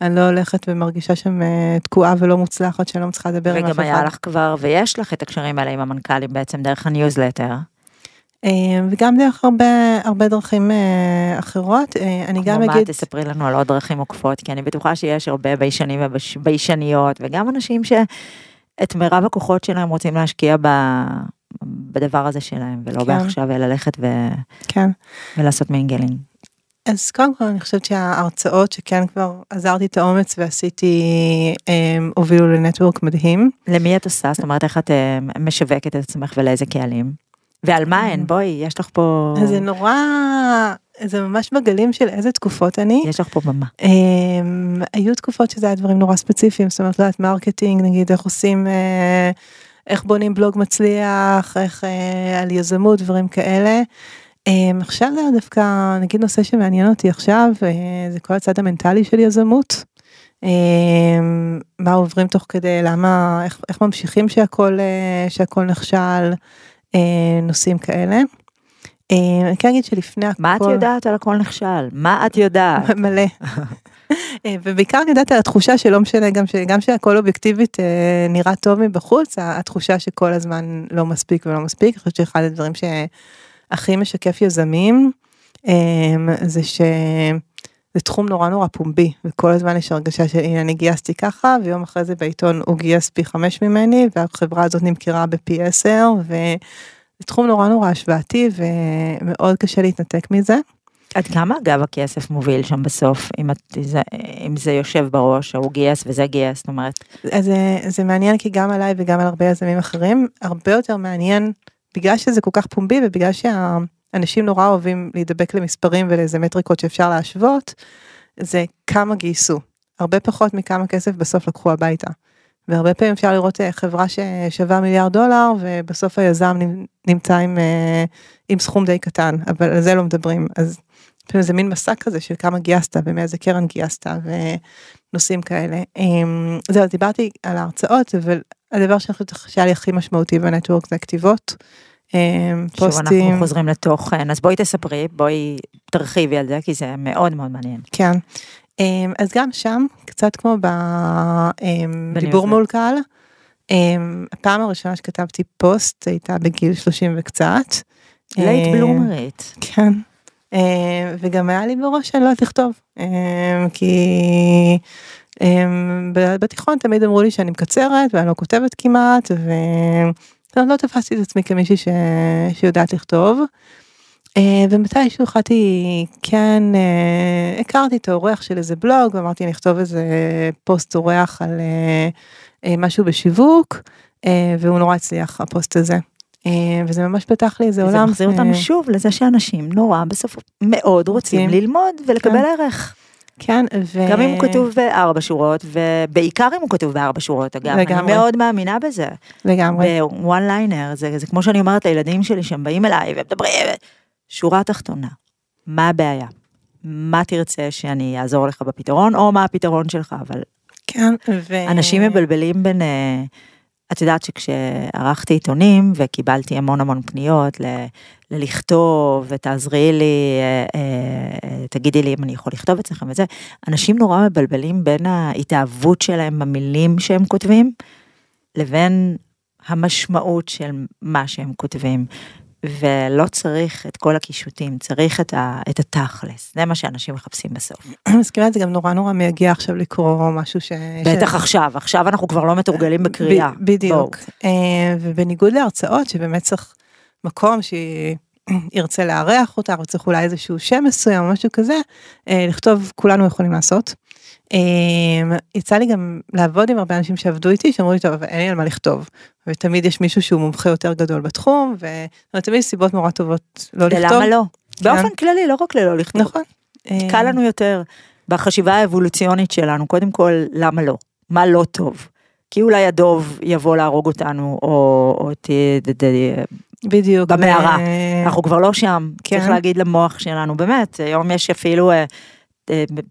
אני לא הולכת ומרגישה שם תקועה ולא מוצלחת שאני לא מצליחה לדבר עם אף אחד. וגם היה לך כבר, ויש לך את הקשרים האלה עם המנכ"לים בעצם דרך הניוזלטר. אה, וגם דרך הרבה הרבה דרכים אה, אחרות אה, אני גם אגיד. כמו מה תספרי לנו על עוד דרכים עוקפות כי אני בטוחה שיש הרבה ביישנים וביישניות וגם אנשים שאת מירב הכוחות שלהם רוצים להשקיע ב... בדבר הזה שלהם ולא כן. בעכשיו ללכת ו... כן. ולעשות mingling. אז קודם כל אני חושבת שההרצאות שכן כבר אזרתי את האומץ ועשיתי אמ, הובילו ל network מדהים. למי את עושה? זאת אומרת, איך את משווקת את עצמך ולאיזה קהלים? ועל מה הן? בואי, יש לך פה... זה נורא, זה ממש בגלים של איזה תקופות אני. יש לך פה במה. אמ, היו תקופות שזה היה דברים נורא ספציפיים, זאת אומרת, לא יודעת, marketing, נגיד, איך עושים, אה, איך בונים בלוג מצליח, איך אה, על יזמות, דברים כאלה. אמ, עכשיו זה דווקא, נגיד, נושא שמעניין אותי עכשיו, אה, זה כל הצד המנטלי של יזמות. אמ, מה עוברים תוך כדי, למה, איך, איך ממשיכים שהכל, שהכל נכשל, נושאים כאלה. אני כן אגיד שלפני הכל... מה את יודעת על הכל נכשל? מה את יודעת? [LAUGHS] מלא. אה, ובעיקר אני יודעת על התחושה שלא משנה גם שגם שהכל אובייקטיבית אה, נראה טוב מבחוץ התחושה שכל הזמן לא מספיק ולא מספיק אני חושבת שאחד הדברים שהכי משקף יזמים אה, זה תחום נורא נורא פומבי וכל הזמן יש הרגשה שהנה אני גייסתי ככה ויום אחרי זה בעיתון הוא גייס פי חמש ממני והחברה הזאת נמכרה בפי עשר וזה תחום נורא נורא השוואתי ומאוד קשה להתנתק מזה. עד כמה אגב הכסף מוביל שם בסוף, אם, את, זה, אם זה יושב בראש, ההוא גייס וזה גייס, זאת אומרת. אז זה, זה מעניין כי גם עליי וגם על הרבה יזמים אחרים, הרבה יותר מעניין, בגלל שזה כל כך פומבי ובגלל שהאנשים נורא אוהבים להידבק למספרים ולאיזה מטריקות שאפשר להשוות, זה כמה גייסו, הרבה פחות מכמה כסף בסוף לקחו הביתה. והרבה פעמים אפשר לראות אה, חברה ששווה מיליארד דולר ובסוף היזם נמצא עם, אה, עם סכום די קטן, אבל על זה לא מדברים. אז זה מין מסע כזה של כמה גייסת ומאיזה קרן גייסת ונושאים כאלה. אמ, זהו, דיברתי על ההרצאות, אבל הדבר שהיה לי הכי משמעותי ב network זה הכתיבות. אמ, פוסטים. שוב אנחנו חוזרים לתוכן, אז בואי תספרי, בואי תרחיבי על זה, כי זה מאוד מאוד מעניין. כן. אמ, אז גם שם, קצת כמו בדיבור מול קהל, הפעם הראשונה שכתבתי פוסט הייתה בגיל 30 וקצת. late bloomer ית. כן. וגם היה לי בראש שאני לא יודעת לכתוב, כי בתיכון תמיד אמרו לי שאני מקצרת ואני לא כותבת כמעט, ולא תפסתי את עצמי כמישהי ש... שיודעת לכתוב. ומתישהו החלטתי, כן, הכרתי את האורח של איזה בלוג, ואמרתי אני אכתוב איזה פוסט אורח על משהו בשיווק, והוא נורא הצליח הפוסט הזה. אה, וזה ממש פתח לי איזה עולם. וזה מחזיר אותנו שוב לזה שאנשים נורא בסוף מאוד רוצים ללמוד ולקבל כן. ערך. כן, ו... גם אם הוא כתוב בארבע שורות, ובעיקר אם הוא כתוב בארבע שורות, אגב, לגמרי. אני מאוד מאמינה בזה. לגמרי. בוואן ליינר, זה, זה כמו שאני אומרת לילדים שלי שהם באים אליי ומדברים, שורה תחתונה, מה הבעיה? מה תרצה שאני אעזור לך בפתרון, או מה הפתרון שלך, אבל... כן, ו... אנשים מבלבלים בין... Uh, את יודעת שכשערכתי עיתונים וקיבלתי המון המון פניות ל, ללכתוב ותעזרי לי, אה, אה, תגידי לי אם אני יכול לכתוב אצלכם וזה, אנשים נורא מבלבלים בין ההתאהבות שלהם במילים שהם כותבים, לבין המשמעות של מה שהם כותבים. ולא צריך את כל הקישוטים, צריך את, ה, את התכלס, זה מה שאנשים מחפשים בסוף. [CLEARS THROAT] אני מסכימה, זה גם נורא נורא מייגע עכשיו לקרוא משהו ש... בטח ש... עכשיו, עכשיו אנחנו כבר לא מתורגלים בקריאה. ב, בדיוק, בוא. אה, ובניגוד להרצאות שבאמת צריך מקום שירצה [CLEARS THROAT] לארח אותה, או צריך אולי איזשהו שם מסוים או משהו כזה, אה, לכתוב כולנו יכולים לעשות. אמ, יצא לי גם לעבוד עם הרבה אנשים שעבדו איתי שאמרו לי טוב אבל אין לי על מה לכתוב ותמיד יש מישהו שהוא מומחה יותר גדול בתחום ותמיד יש סיבות נורא טובות לא לכתוב. למה לא? כן. באופן כללי לא רק ללא לכתוב. נכון. קל לנו יותר בחשיבה האבולוציונית שלנו קודם כל למה לא מה לא טוב. כי אולי הדוב יבוא להרוג אותנו או, או ת... בדיוק במערה אנחנו כבר לא שם צריך כן. להגיד למוח שלנו באמת היום יש אפילו אה, אה,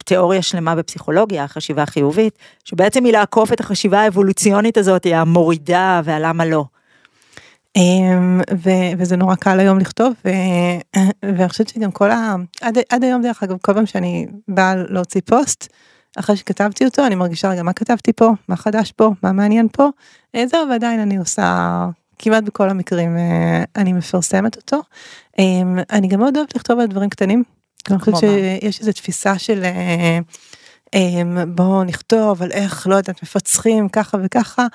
תיאוריה שלמה בפסיכולוגיה, החשיבה החיובית, שבעצם היא לעקוף את החשיבה האבולוציונית הזאת, היא המורידה והלמה לא. אמ, וזה נורא קל היום לכתוב ואני חושבת שגם כל ה... עד, עד היום דרך אגב כל פעם שאני באה להוציא פוסט אחרי שכתבתי אותו אני מרגישה רגע מה כתבתי פה מה חדש פה מה מעניין פה אה, זהו ועדיין אני עושה כמעט בכל המקרים אה, אני מפרסמת אותו. אמ, אני גם מאוד אוהבת לכתוב על דברים קטנים אני חושבת שיש איזו תפיסה של אה, אה, בואו נכתוב על איך לא יודעת מפצחים ככה וככה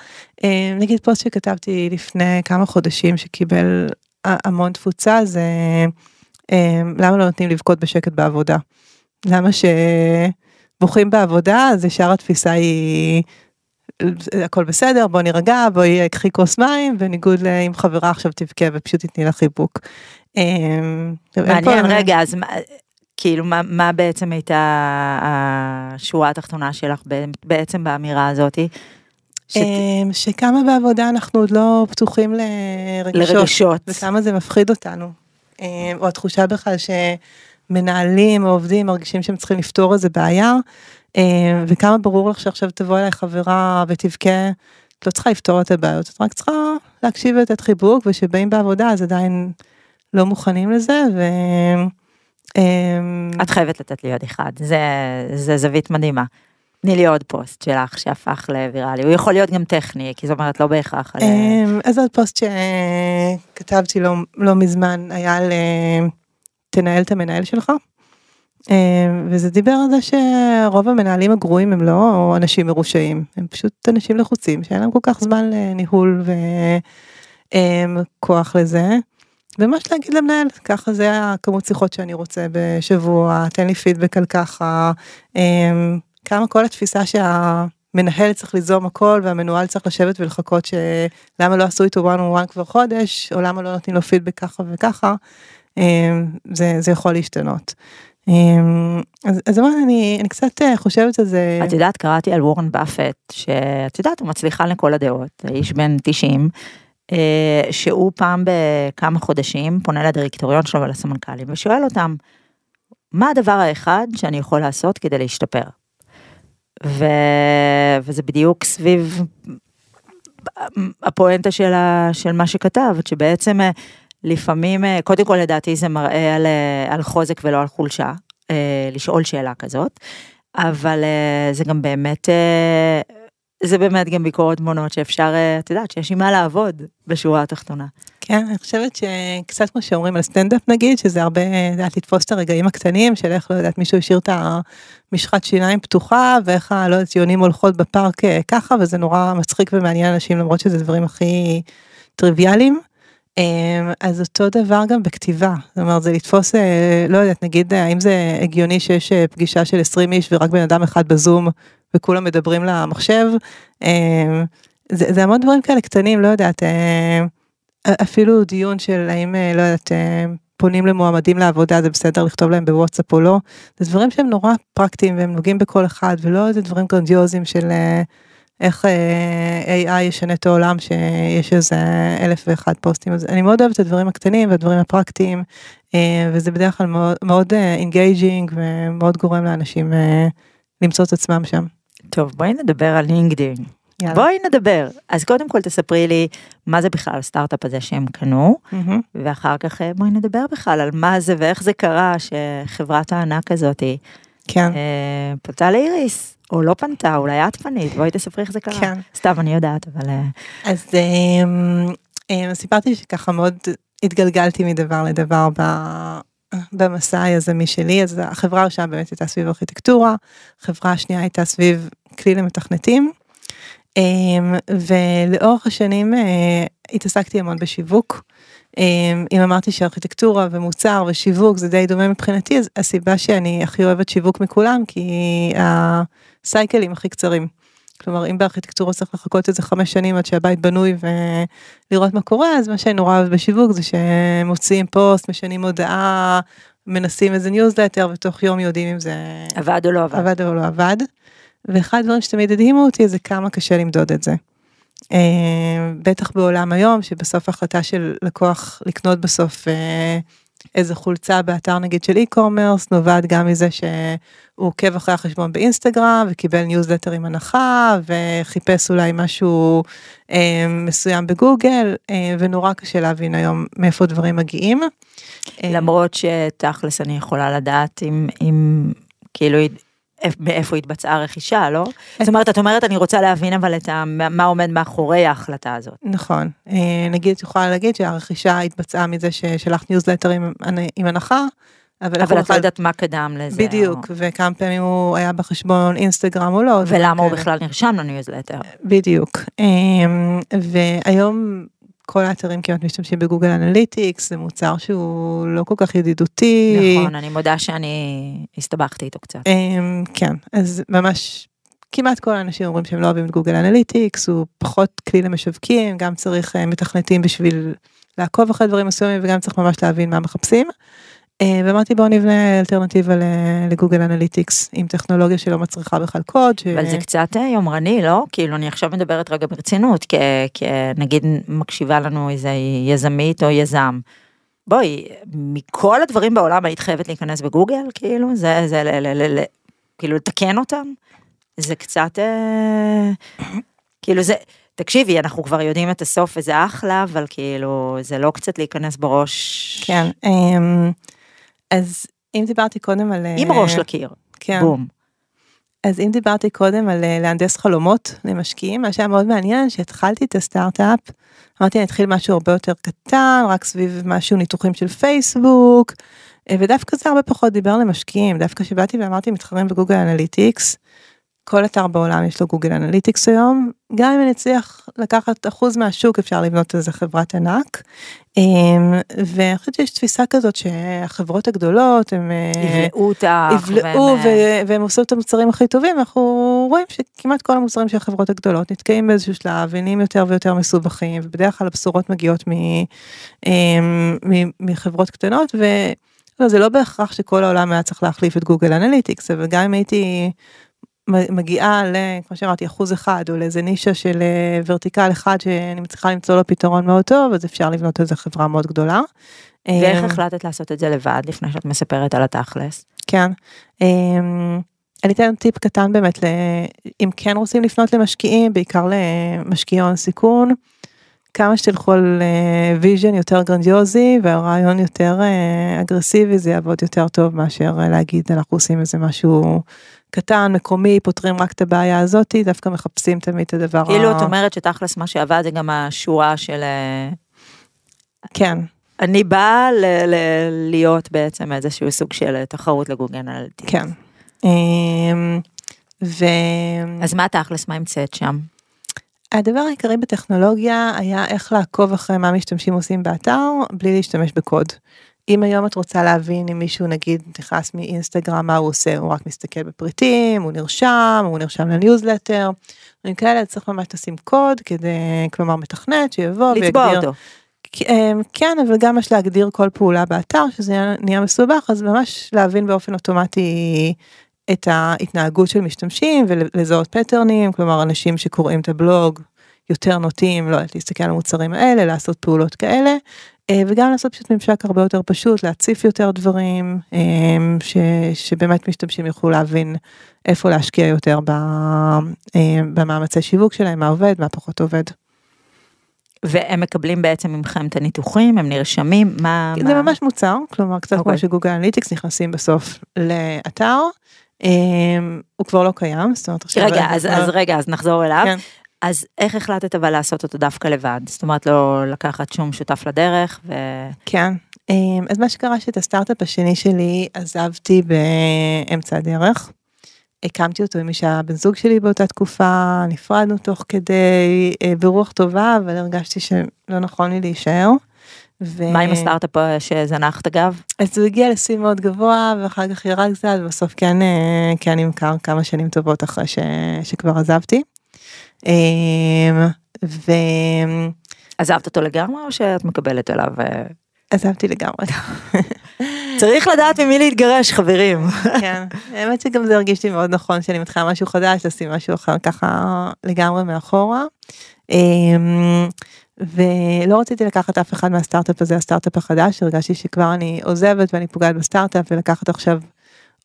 אה, נגיד פוסט שכתבתי לפני כמה חודשים שקיבל המון תפוצה זה למה לא נותנים לבכות בשקט בעבודה? למה שבוכים בעבודה, אז ישר התפיסה היא הכל בסדר, בוא נירגע, בואי קחי כוס מים, בניגוד לאם חברה עכשיו תבכה ופשוט תתני לה חיבוק. מעניין, רגע, אז כאילו מה, מה בעצם הייתה השורה התחתונה שלך בעצם באמירה הזאתי? ש... אמ, שכמה בעבודה אנחנו עוד לא פתוחים לרגשות, לרגשות. וכמה זה מפחיד אותנו. אמ, או התחושה בכלל שמנהלים או עובדים מרגישים שהם צריכים לפתור איזה בעיה, אמ, וכמה ברור לך שעכשיו תבוא אליי חברה ותבכה, את לא צריכה לפתור את הבעיות, את רק צריכה להקשיב ולתת חיבוק, ושבאים בעבודה אז עדיין לא מוכנים לזה, ו... את חייבת לתת לי עוד אחד, זה, זה זווית מדהימה. תני לי עוד פוסט שלך שהפך לוויראלי, הוא יכול להיות גם טכני, כי זאת אומרת לא בהכרח. אמ, אז עוד פוסט שכתבתי לא, לא מזמן היה על תנהל את המנהל שלך. אמ, וזה דיבר על זה שרוב המנהלים הגרועים הם לא אנשים מרושעים, הם פשוט אנשים לחוצים שאין להם כל כך זמן לניהול וכוח לזה. וממש להגיד למנהל, ככה זה הכמות שיחות שאני רוצה בשבוע, תן לי פידבק על ככה, אמ, כמה כל התפיסה שהמנהל צריך ליזום הכל והמנוהל צריך לשבת ולחכות שלמה לא עשו איתו one on one כבר חודש, או למה לא נותנים לו פידבק ככה וככה, אמ, זה, זה יכול להשתנות. אמ, אז, אז אני, אני קצת אה, חושבת על זה. את יודעת, קראתי על וורן באפט, שאת יודעת, הוא מצליחן לכל הדעות, האיש בן 90, אה, שהוא פעם בכמה חודשים פונה לדירקטוריון שלו ולסמנכ"לים ושואל אותם, מה הדבר האחד שאני יכול לעשות כדי להשתפר? ו... וזה בדיוק סביב הפואנטה של, ה... של מה שכתבת, שבעצם אה, לפעמים, אה, קודם כל לדעתי זה מראה על, על חוזק ולא על חולשה, לשאול שאלה כזאת, אבל זה גם באמת זה באמת גם ביקורת תמונות שאפשר, אה, את יודעת, שיש עם מה לעבוד בשורה התחתונה. כן, אני חושבת שקצת כמו שאומרים על סטנדאפ נגיד, שזה הרבה, את יודעת, לתפוס את הרגעים הקטנים של איך, לא יודעת, מישהו השאיר את המשחת שיניים פתוחה, ואיך, לא יודעת, יונים הולכות בפארק אה, ככה, וזה נורא מצחיק ומעניין אנשים, למרות שזה דברים הכי טריוויאליים. אה, אז אותו דבר גם בכתיבה, זאת אומרת, זה לתפוס, לא יודעת, נגיד, האם זה הגיוני שיש פגישה של 20 איש ורק בן אדם אחד בזום וכולם מדברים למחשב. אה, זה, זה המון דברים כאלה קטנים, לא יודעת, אה, אפילו דיון של האם, אה, לא יודעת, פונים למועמדים לעבודה, זה בסדר לכתוב להם בוואטסאפ או לא. זה דברים שהם נורא פרקטיים והם נוגעים בכל אחד, ולא איזה דברים גרנדיוזיים של איך AI ישנה את העולם, שיש איזה אלף ואחד פוסטים. אז אני מאוד אוהבת את הדברים הקטנים והדברים הפרקטיים, וזה בדרך כלל מאוד, מאוד engaging ומאוד גורם לאנשים למצוא את עצמם שם. טוב, בואי נדבר על לינקדאין. בואי נדבר. אז קודם כל תספרי לי מה זה בכלל הסטארט-אפ הזה שהם קנו, mm-hmm. ואחר כך אה, בואי נדבר בכלל על מה זה ואיך זה קרה שחברת הענק הזאתי כן. אה, פנתה לאיריס, או לא פנתה, אולי את פנית, בואי תספרי איך זה קרה. כן. סתם, אני יודעת, אבל... אה, אז אה, אה, סיפרתי שככה מאוד התגלגלתי מדבר לדבר ב... במסע היזמי שלי, אז החברה הראשונה באמת הייתה סביב ארכיטקטורה, החברה השנייה הייתה סביב כלי למתכנתים, אמ, ולאורך השנים אה, התעסקתי המון בשיווק. אם אמרתי שארכיטקטורה ומוצר ושיווק זה די דומה מבחינתי, אז הסיבה שאני הכי אוהבת שיווק מכולם, כי ה cycle ים הכי קצרים. כלומר אם בארכיטקטורה צריך לחכות איזה חמש שנים עד שהבית בנוי ולראות מה קורה אז מה שאני נורא אוהב בשיווק זה שמוציאים פוסט משנים הודעה מנסים איזה ניוזלטר ותוך יום יודעים אם זה עבד או לא עבד עבד או לא עבד. ואחד הדברים שתמיד הדהימו אותי זה כמה קשה למדוד את זה. אה, בטח בעולם היום שבסוף ההחלטה של לקוח לקנות בסוף אה, איזה חולצה באתר נגיד של e-commerce נובעת גם מזה שהוא עוקב אחרי החשבון באינסטגרם וקיבל ניוזלטר עם הנחה וחיפש אולי משהו אה, מסוים בגוגל אה, ונורא קשה להבין היום מאיפה דברים מגיעים. אה, למרות שתכלס אני יכולה לדעת אם, אם כאילו מאיפה התבצעה הרכישה, לא? זאת אומרת, את אומרת, אני רוצה להבין אבל את ה, מה עומד מאחורי ההחלטה הזאת. נכון. אה, נגיד, את יכולה להגיד שהרכישה התבצעה מזה ששלחת ניוזלטר עם, עם הנחה, אבל, אבל את לא יודעת מה קדם לזה. בדיוק, או... וכמה פעמים הוא היה בחשבון אינסטגרם או לא. ולמה הוא בכלל נרשם לניוזלטר. בדיוק. אמ, והיום כל האתרים כמעט משתמשים בגוגל אנליטיקס, זה מוצר שהוא לא כל כך ידידותי. נכון, אני מודה שאני הסתבכתי איתו קצת. אמ, כן, אז ממש כמעט כל האנשים אומרים שהם לא אוהבים את גוגל אנליטיקס, הוא פחות כלי למשווקים, גם צריך אה, מתכנתים בשביל לעקוב אחרי דברים מסוימים וגם צריך ממש להבין מה מחפשים. אה, ואמרתי בואו נבנה אלטרנטיבה לגוגל אנליטיקס עם טכנולוגיה שלא מצריכה בכלל קוד. ש... אבל זה קצת אה, יומרני, לא? כאילו, אני עכשיו מדברת רגע ברצינות, כנגיד מקשיבה לנו איזה יזמית או יזם. בואי, מכל הדברים בעולם היית חייבת להיכנס בגוגל, כאילו, זה, זה, ל, ל, ל, ל, כאילו, לתקן אותם? זה קצת, אה, כאילו, זה, תקשיבי, אנחנו כבר יודעים את הסוף וזה אחלה, אבל כאילו, זה לא קצת להיכנס בראש. כן, אמ, אז אם דיברתי קודם על... עם ראש לקיר, כן. בום. אז אם דיברתי קודם על אה, להנדס חלומות למשקיעים, מה שהיה מאוד מעניין, שהתחלתי את הסטארט-אפ, אמרתי אני אתחיל משהו הרבה יותר קטן, רק סביב משהו ניתוחים של פייסבוק, אה, ודווקא זה הרבה פחות דיבר למשקיעים, דווקא שבאתי ואמרתי מתחרים בגוגל אנליטיקס, כל אתר בעולם יש לו גוגל אנליטיקס היום, גם אם אני אצליח לקחת אחוז מהשוק אפשר לבנות איזה חברת ענק. אמ, ואני חושבת שיש תפיסה כזאת שהחברות הגדולות הם אה, יבלעו אותך. יבלעו והם עושים את המוצרים הכי טובים, אנחנו רואים שכמעט כל המוצרים של החברות הגדולות נתקעים באיזשהו שלב ונהיים יותר ויותר מסובכים ובדרך כלל הבשורות מגיעות אמ, מחברות קטנות. וזה לא בהכרח שכל העולם היה צריך להחליף את גוגל אנליטיקס אבל גם אם הייתי מגיעה ל, כמו שאמרתי, אחוז אחד או לאיזה נישה של אה, vertical אחד שאני מצליחה למצוא לו פתרון מאוד טוב, אז אפשר לבנות איזה חברה מאוד גדולה. ואיך אמ, החלטת לעשות את זה לבד לפני שאת מספרת על התכלס? כן. אמ, אני אתן טיפ קטן באמת, אם כן רוצים לפנות למשקיעים, בעיקר למשקיעי הון סיכון, כמה שתלכו על vision יותר גרנדיוזי והרעיון יותר אה, אגרסיבי זה יעבוד יותר טוב מאשר אה, להגיד אנחנו עושים איזה משהו קטן, מקומי, פותרים רק את הבעיה הזאתי, דווקא מחפשים תמיד את הדבר כאילו את אומרת שתכלס מה שעבד זה גם השורה של... אה, כן. אני באה ל- ל- להיות בעצם איזשהו סוג של תחרות לגוגל אנליטיקס. כן. אמ, ו... אז מה תכלס, מה המצאת שם? הדבר העיקרי בטכנולוגיה היה איך לעקוב אחרי מה משתמשים עושים באתר בלי להשתמש בקוד. אם היום את רוצה להבין אם מישהו נגיד נכנס מאינסטגרם מה הוא עושה הוא רק מסתכל בפריטים הוא נרשם הוא נרשם לניוזלטר. דברים כאלה צריך ממש לשים קוד כדי כלומר מתכנת שיבוא לצבוע ויגדיר. אותו. אמ, כן אבל גם יש להגדיר כל פעולה באתר שזה נהיה מסובך אז ממש להבין באופן אוטומטי את ההתנהגות של משתמשים ולזהות pattern ים כלומר אנשים שקוראים את הבלוג יותר נוטים לא יודעת להסתכל על המוצרים האלה לעשות פעולות כאלה אה, וגם לעשות פשוט ממשק הרבה יותר פשוט להציף יותר דברים אמ, ש, שבאמת משתמשים יוכלו להבין איפה להשקיע יותר אמ, במאמצי שיווק שלהם מה עובד מה פחות עובד. והם מקבלים בעצם ממכם את הניתוחים, הם נרשמים, מה... זה מה- ממש מוצר כלומר קצת אוקיי. כמו שגוגל אנליטיקס נכנסים בסוף לאתר. הוא כבר לא קיים זאת אומרת עכשיו רגע, אז, אז רגע, אז נחזור אליו. כן. אז איך החלטת אבל לעשות אותו דווקא לבד? זאת אומרת, לא לקחת שום שותף לדרך, ו... כן. אמ, אז מה שקרה שאת הסטארט-אפ השני שלי עזבתי באמצע הדרך. הקמתי אותו עם מי שהיה בן זוג שלי באותה תקופה, נפרדנו תוך כדי, אה, ברוח טובה, אבל הרגשתי שלא נכון לי להישאר. ו... מה עם הסטארט-אפ שזנחת אגב? אז הוא הגיע לשיא מאוד גבוה, ואחר כך ירד קצת, ובסוף כן, אה, כן נמכר כמה שנים טובות אחרי ש... שכבר עזבתי. אמ, ועזבתי עזבת אותו לגמרי או שאת מקבלת אליו? אה? לגמרי. צריך לדעת ממי להתגרש, חברים. כן, האמת שגם זה הרגיש לי מאוד נכון שאני מתחילה משהו חדש, לשים משהו אחר ככה לגמרי מאחורה. אמ, ולא רציתי לקחת אף אחד מהסטארט-אפ הזה, הסטארט-אפ החדש, הרגשתי שכבר אני עוזבת ואני פוגעת בסטארט-אפ ולקחת עכשיו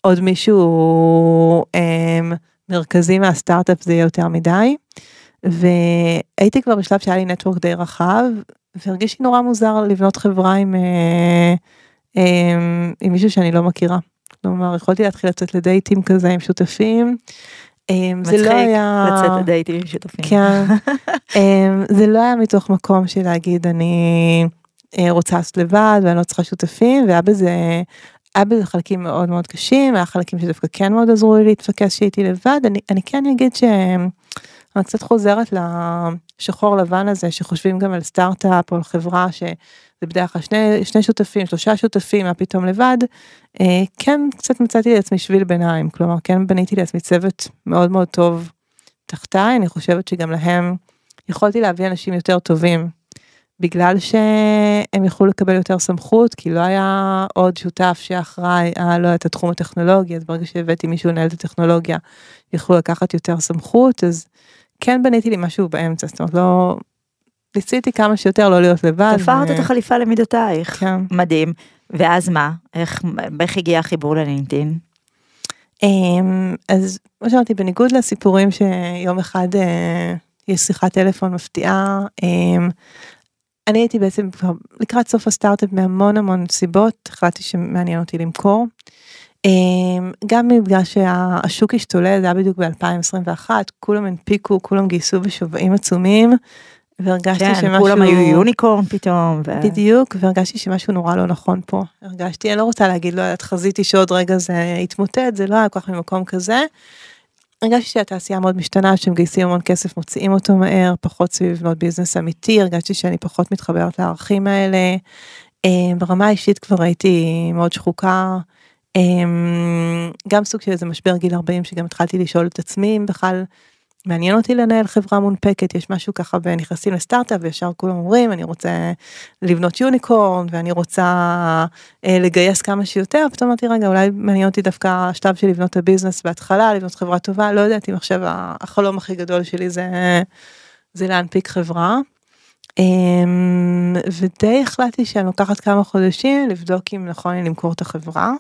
עוד מישהו אמ, מרכזי מהסטארט-אפ זה יהיה יותר מדי. והייתי כבר בשלב שהיה לי נטוורק די רחב, והרגיש לי נורא מוזר לבנות חברה עם, אה, אה, עם מישהו שאני לא מכירה. כלומר, יכולתי להתחיל לצאת לדייטים כזה עם שותפים. אה, זה לא היה... מצחיק לצאת לדייטים עם שותפים. כן. [LAUGHS] זה לא היה מתוך מקום של להגיד אני רוצה לעשות לבד ואני לא צריכה שותפים, והיה בזה... היה בזה חלקים מאוד מאוד קשים, היה חלקים שדווקא כן מאוד עזרו לי להתפקס שהייתי לבד, אני, אני כן אגיד אני קצת חוזרת לשחור לבן הזה שחושבים גם על סטארט-אפ או על חברה שזה בדרך כלל שני, שני שותפים, שלושה שותפים, מה פתאום לבד. אה, כן, קצת מצאתי לעצמי שביל ביניים, כלומר כן בניתי לעצמי צוות מאוד מאוד טוב תחתיי, אני חושבת שגם להם יכולתי להביא אנשים יותר טובים בגלל שהם יכלו לקבל יותר סמכות, כי לא היה עוד שותף שאחראי על לא את התחום הטכנולוגי, אז ברגע שהבאתי מישהו לנהל את הטכנולוגיה, יכלו לקחת יותר סמכות, אז כן בניתי לי משהו באמצע, זאת אומרת לא... ניסיתי כמה שיותר לא להיות לבד. תפרת את החליפה למידותייך. כן. מדהים. ואז מה? איך, איך הגיע החיבור ללינקדאין? אמ, אז כמו שאמרתי, בניגוד לסיפורים שיום אחד אה, יש שיחת טלפון מפתיעה, אמ, אני הייתי בעצם כבר לקראת סוף הסטארט-אפ מהמון המון סיבות, החלטתי שמעניין אותי למכור. אמ, גם בגלל שהשוק השתולל, זה היה בדיוק ב-2021, כולם הנפיקו, כולם גייסו בשווים עצומים, והרגשתי כן, שמשהו... כולם היו יוניקורן פתאום. ו... בדיוק, והרגשתי שמשהו נורא לא נכון פה. הרגשתי, אני לא רוצה להגיד, לא יודעת, חזיתי שעוד רגע זה יתמוטט, זה לא היה כל כך ממקום כזה. הרגשתי שהתעשייה מאוד משתנה, שמגייסים המון כסף, מוציאים אותו מהר, פחות סביב לבנות ביזנס אמיתי, הרגשתי שאני פחות מתחברת לערכים האלה. אה, ברמה האישית כבר הייתי מאוד שחוקה. אה, גם סוג של איזה משבר גיל 40 שגם התחלתי לשאול את עצמי אם בכלל מעניין אותי לנהל חברה מונפקת, יש משהו ככה בנכנסים לסטארט-אפ וישר כולם אומרים אני רוצה לבנות יוניקורן ואני רוצה אה, לגייס כמה שיותר, פתאום אמרתי רגע אולי מעניין אותי דווקא השלב של לבנות את הביזנס בהתחלה, לבנות חברה טובה, לא יודעת אם עכשיו החלום הכי גדול שלי זה, זה להנפיק חברה. אה, ודי החלטתי שאני לוקחת כמה חודשים לבדוק אם נכון לי למכור את החברה.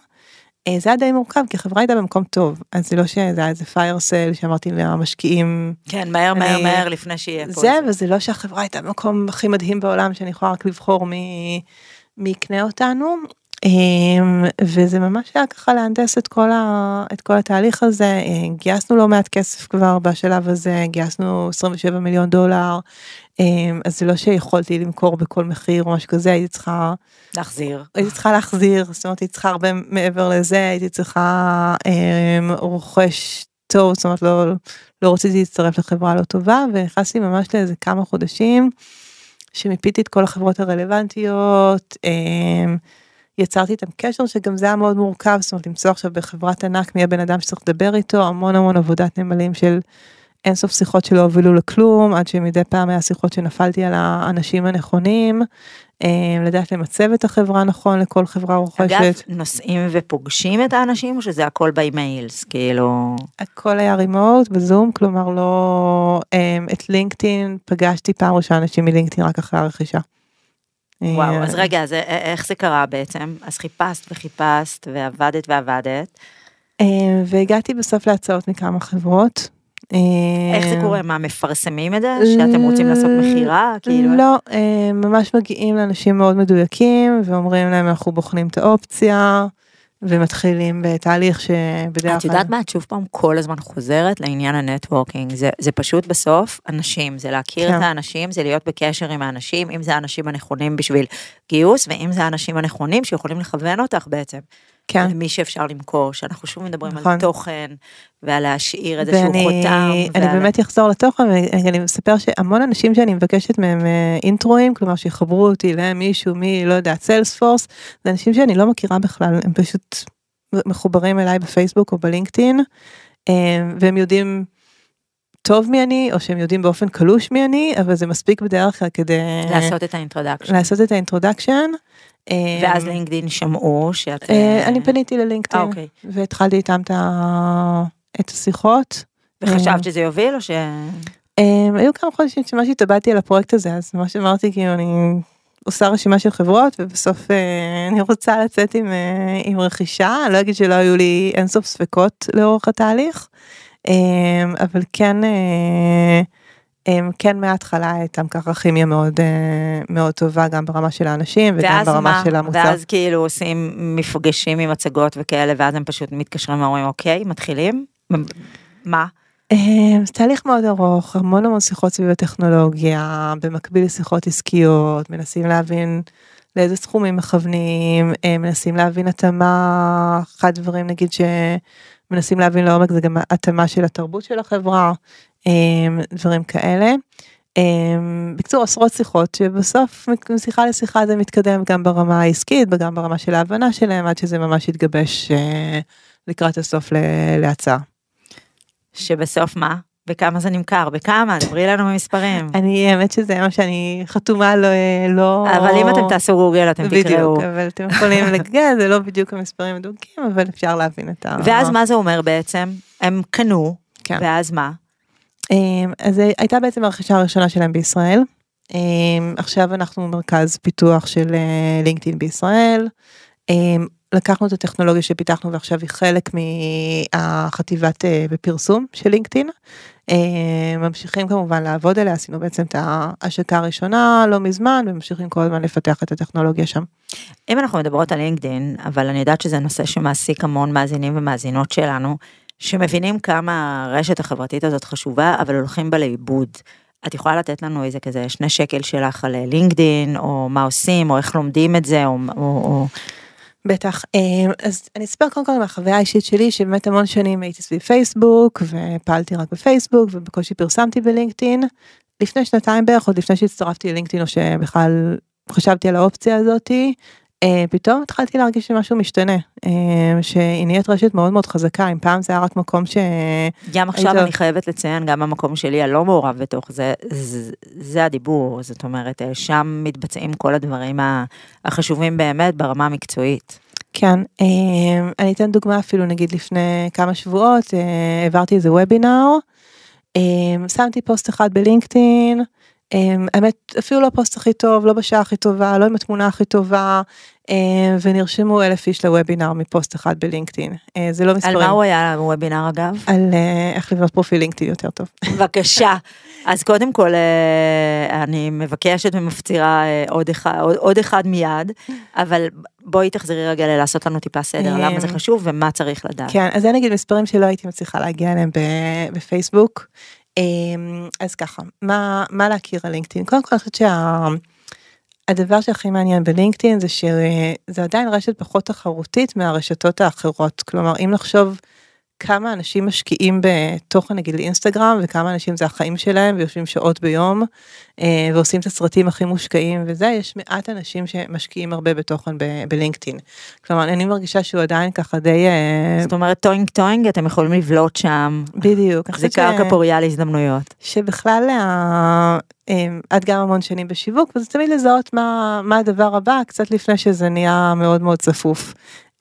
אה, זה היה די מורכב כי החברה הייתה במקום טוב אז זה לא שזה היה איזה פייר סל שאמרתי למשקיעים. כן מהר מהר אני- מהר לפני שיהיה פה. זה וזה לא שהחברה הייתה במקום הכי מדהים בעולם שאני יכולה רק לבחור מי, מי יקנה אותנו. אמ, וזה ממש היה ככה להנדס את כל, ה, את כל התהליך הזה, אה, גייסנו לא מעט כסף כבר בשלב הזה, גייסנו 27 מיליון דולר, אז זה לא שיכולתי למכור בכל מחיר או משהו כזה, הייתי צריכה להחזיר. הייתי צריכה להחזיר, זאת אומרת הייתי צריכה הרבה מעבר לזה, הייתי צריכה אה, רוכש טוב, זאת אומרת לא, לא רציתי להצטרף לחברה לא טובה ונכנסתי ממש לאיזה כמה חודשים שמיפיתי את כל החברות הרלוונטיות, אה, יצרתי איתם קשר שגם זה היה מאוד מורכב, זאת אומרת למצוא עכשיו בחברת ענק מי הבן אדם שצריך לדבר איתו, המון המון עבודת נמלים של אינסוף שיחות שלא הובילו לכלום, עד שמדי פעם היה שיחות שנפלתי על האנשים הנכונים, אה, לדעת למצב את החברה נכון לכל חברה רוכשת. אגב, נוסעים ופוגשים את האנשים או שזה הכל בימיילס, כאילו... הכל היה רימוט בזום, כלומר לא... אה, את לינקדאין פגשתי פעם ראשונה אנשים מלינקדאין רק אחרי הרכישה. וואו, אה, אז רגע, אז איך זה קרה בעצם? אז חיפשת וחיפשת ועבדת ועבדת. והגעתי בסוף להצעות מכמה חברות. אה, איך זה קורה? מה, מפרסמים את זה? שאתם רוצים לעשות מכירה? כאילו... לא, אה, ממש מגיעים לאנשים מאוד מדויקים ואומרים להם אנחנו בוחנים את האופציה ומתחילים בתהליך שבדרך את יודעת מה? את שוב פעם כל הזמן חוזרת לעניין ה networking. זה, זה פשוט בסוף אנשים, זה להכיר כן. את האנשים, זה להיות בקשר עם האנשים, אם זה האנשים הנכונים בשביל גיוס, ואם זה האנשים הנכונים שיכולים לכוון אותך בעצם. כן. למי שאפשר למכור, שאנחנו שוב מדברים נכון. על תוכן, ועל להשאיר איזשהו ואני חותם. אני ועל- באמת אחזור לתוכן ואני מספר שהמון אנשים שאני מבקשת מהם אה, intro ים כלומר שיחברו אותי למישהו מי לא יודע סיילספורס זה אנשים שאני לא מכירה בכלל הם פשוט מחוברים אליי בפייסבוק או בלינקדאין אה, והם יודעים טוב מי אני או שהם יודעים באופן קלוש מי אני אבל זה מספיק בדרך כלל כדי לעשות את ה introduction. לעשות את ה introduction. אה, ואז לינקדין שמעו שאת... אה, אני פניתי אה, ללינקדאין אוקיי. והתחלתי איתם את השיחות. וחשבת שזה יוביל או ש... Um, היו כמה חודשים שממש התאבדתי על הפרויקט הזה אז ממש אמרתי כאילו אני עושה רשימה של חברות ובסוף uh, אני רוצה לצאת עם, עם רכישה אני לא אגיד שלא היו לי אינסוף ספקות לאורך התהליך אבל כן כן מההתחלה הייתם ככה כימיה מאוד uh, מאוד טובה גם ברמה של האנשים וגם ברמה מה? של המוצר. ואז כאילו עושים מפגשים עם הצגות וכאלה, ואז הם פשוט מתקשרים ואומרים, אוקיי, מתחילים? מה? אה, תהליך מאוד ארוך, המון המון שיחות סביב הטכנולוגיה, במקביל לשיחות עסקיות, מנסים להבין לאיזה סכומים מכוונים, אה, מנסים להבין התאמה, אחד הדברים נגיד שמנסים להבין לעומק זה גם התאמה של התרבות של החברה, אה, דברים כאלה. אה, בקיצור עשרות שיחות שבסוף משיחה לשיחה זה מתקדם גם ברמה העסקית וגם ברמה של ההבנה שלהם עד שזה ממש יתגבש לקראת הסוף להצעה. שבסוף מה? בכמה זה נמכר? בכמה? דברי לנו במספרים. [LAUGHS] אני, האמת שזה מה שאני חתומה לא... לא... אבל אם אתם תעשו גוגל אתם תקראו. בדיוק, אבל אתם יכולים [LAUGHS] לגל, זה לא בדיוק המספרים המדויקים, אבל אפשר להבין את ה... ואז מה זה אומר בעצם? הם קנו, כן. ואז מה? אמ, אז הייתה בעצם הרכישה הראשונה שלהם בישראל. אמ, עכשיו אנחנו מרכז פיתוח של לינקדאין אה, בישראל. אמ, לקחנו את הטכנולוגיה שפיתחנו ועכשיו היא חלק מהחטיבת אה, בפרסום של לינקדאין. ממשיכים כמובן לעבוד עליה, עשינו בעצם את ההשקה הראשונה לא מזמן וממשיכים כל הזמן לפתח את הטכנולוגיה שם. אם אנחנו מדברות על לינקדאין, אבל אני יודעת שזה נושא שמעסיק המון מאזינים ומאזינות שלנו, שמבינים כמה הרשת החברתית הזאת חשובה, אבל הולכים בה לאיבוד. את יכולה לתת לנו איזה כזה שני שקל שלך על לינקדאין, או מה עושים, או איך לומדים את זה, או... או, או... בטח אמ, אז אני אספר קודם כל מהחוויה האישית שלי שבאמת המון שנים הייתי סביב פייסבוק ופעלתי רק בפייסבוק ובקושי פרסמתי בלינקדאין. לפני שנתיים בערך עוד לפני שהצטרפתי ללינקדאין או שבכלל חשבתי על האופציה הזאתי אה, פתאום התחלתי להרגיש שמשהו משתנה אה, שהיא נהיית רשת מאוד מאוד חזקה אם פעם זה היה רק מקום ש... גם עכשיו. אני חייבת לציין גם המקום שלי הלא מעורב בתוך זה זה, זה הדיבור זאת אומרת אה, שם מתבצעים כל הדברים החשובים באמת ברמה המקצועית. כן אני אתן דוגמה אפילו נגיד לפני כמה שבועות העברתי איזה וובינר שמתי פוסט אחד בלינקדאין. אמ, האמת אפילו לא הפוסט הכי טוב לא בשעה הכי טובה לא עם התמונה הכי טובה אמ, ונרשמו אלף איש לוובינר מפוסט אחד בלינקדאין אה, זה לא מספרים. על מה הוא היה הוובינר אגב? על אה, איך לבנות פרופיל לינקדאין יותר טוב. בבקשה [LAUGHS] אז קודם כל אה, אני מבקשת ומפצירה עוד אחד עוד אחד מיד אבל בואי תחזרי רגע לעשות לנו טיפה סדר למה זה חשוב ומה צריך לדעת. כן אז אני אגיד מספרים שלא הייתי מצליחה להגיע אליהם בפייסבוק. אמ, אז ככה, מה, מה להכיר על לינקדאין? קודם כל אני חושבת שהדבר שה, שהכי מעניין בלינקדאין זה שזה עדיין רשת פחות תחרותית מהרשתות האחרות. כלומר, אם לחשוב כמה אנשים משקיעים בתוכן נגיד לאינסטגרם וכמה אנשים זה החיים שלהם ויושבים שעות ביום אה, ועושים את הסרטים הכי מושקעים וזה יש מעט אנשים שמשקיעים הרבה בתוכן בלינקדאין. כלומר אני מרגישה שהוא עדיין ככה די אה, זאת אומרת טוינג טוינג אתם יכולים לבלוט שם בדיוק זה קרקע ש... פוריה להזדמנויות שבכלל אה, את גם המון שנים בשיווק וזה תמיד לזהות מה מה הדבר הבא קצת לפני שזה נהיה מאוד מאוד צפוף.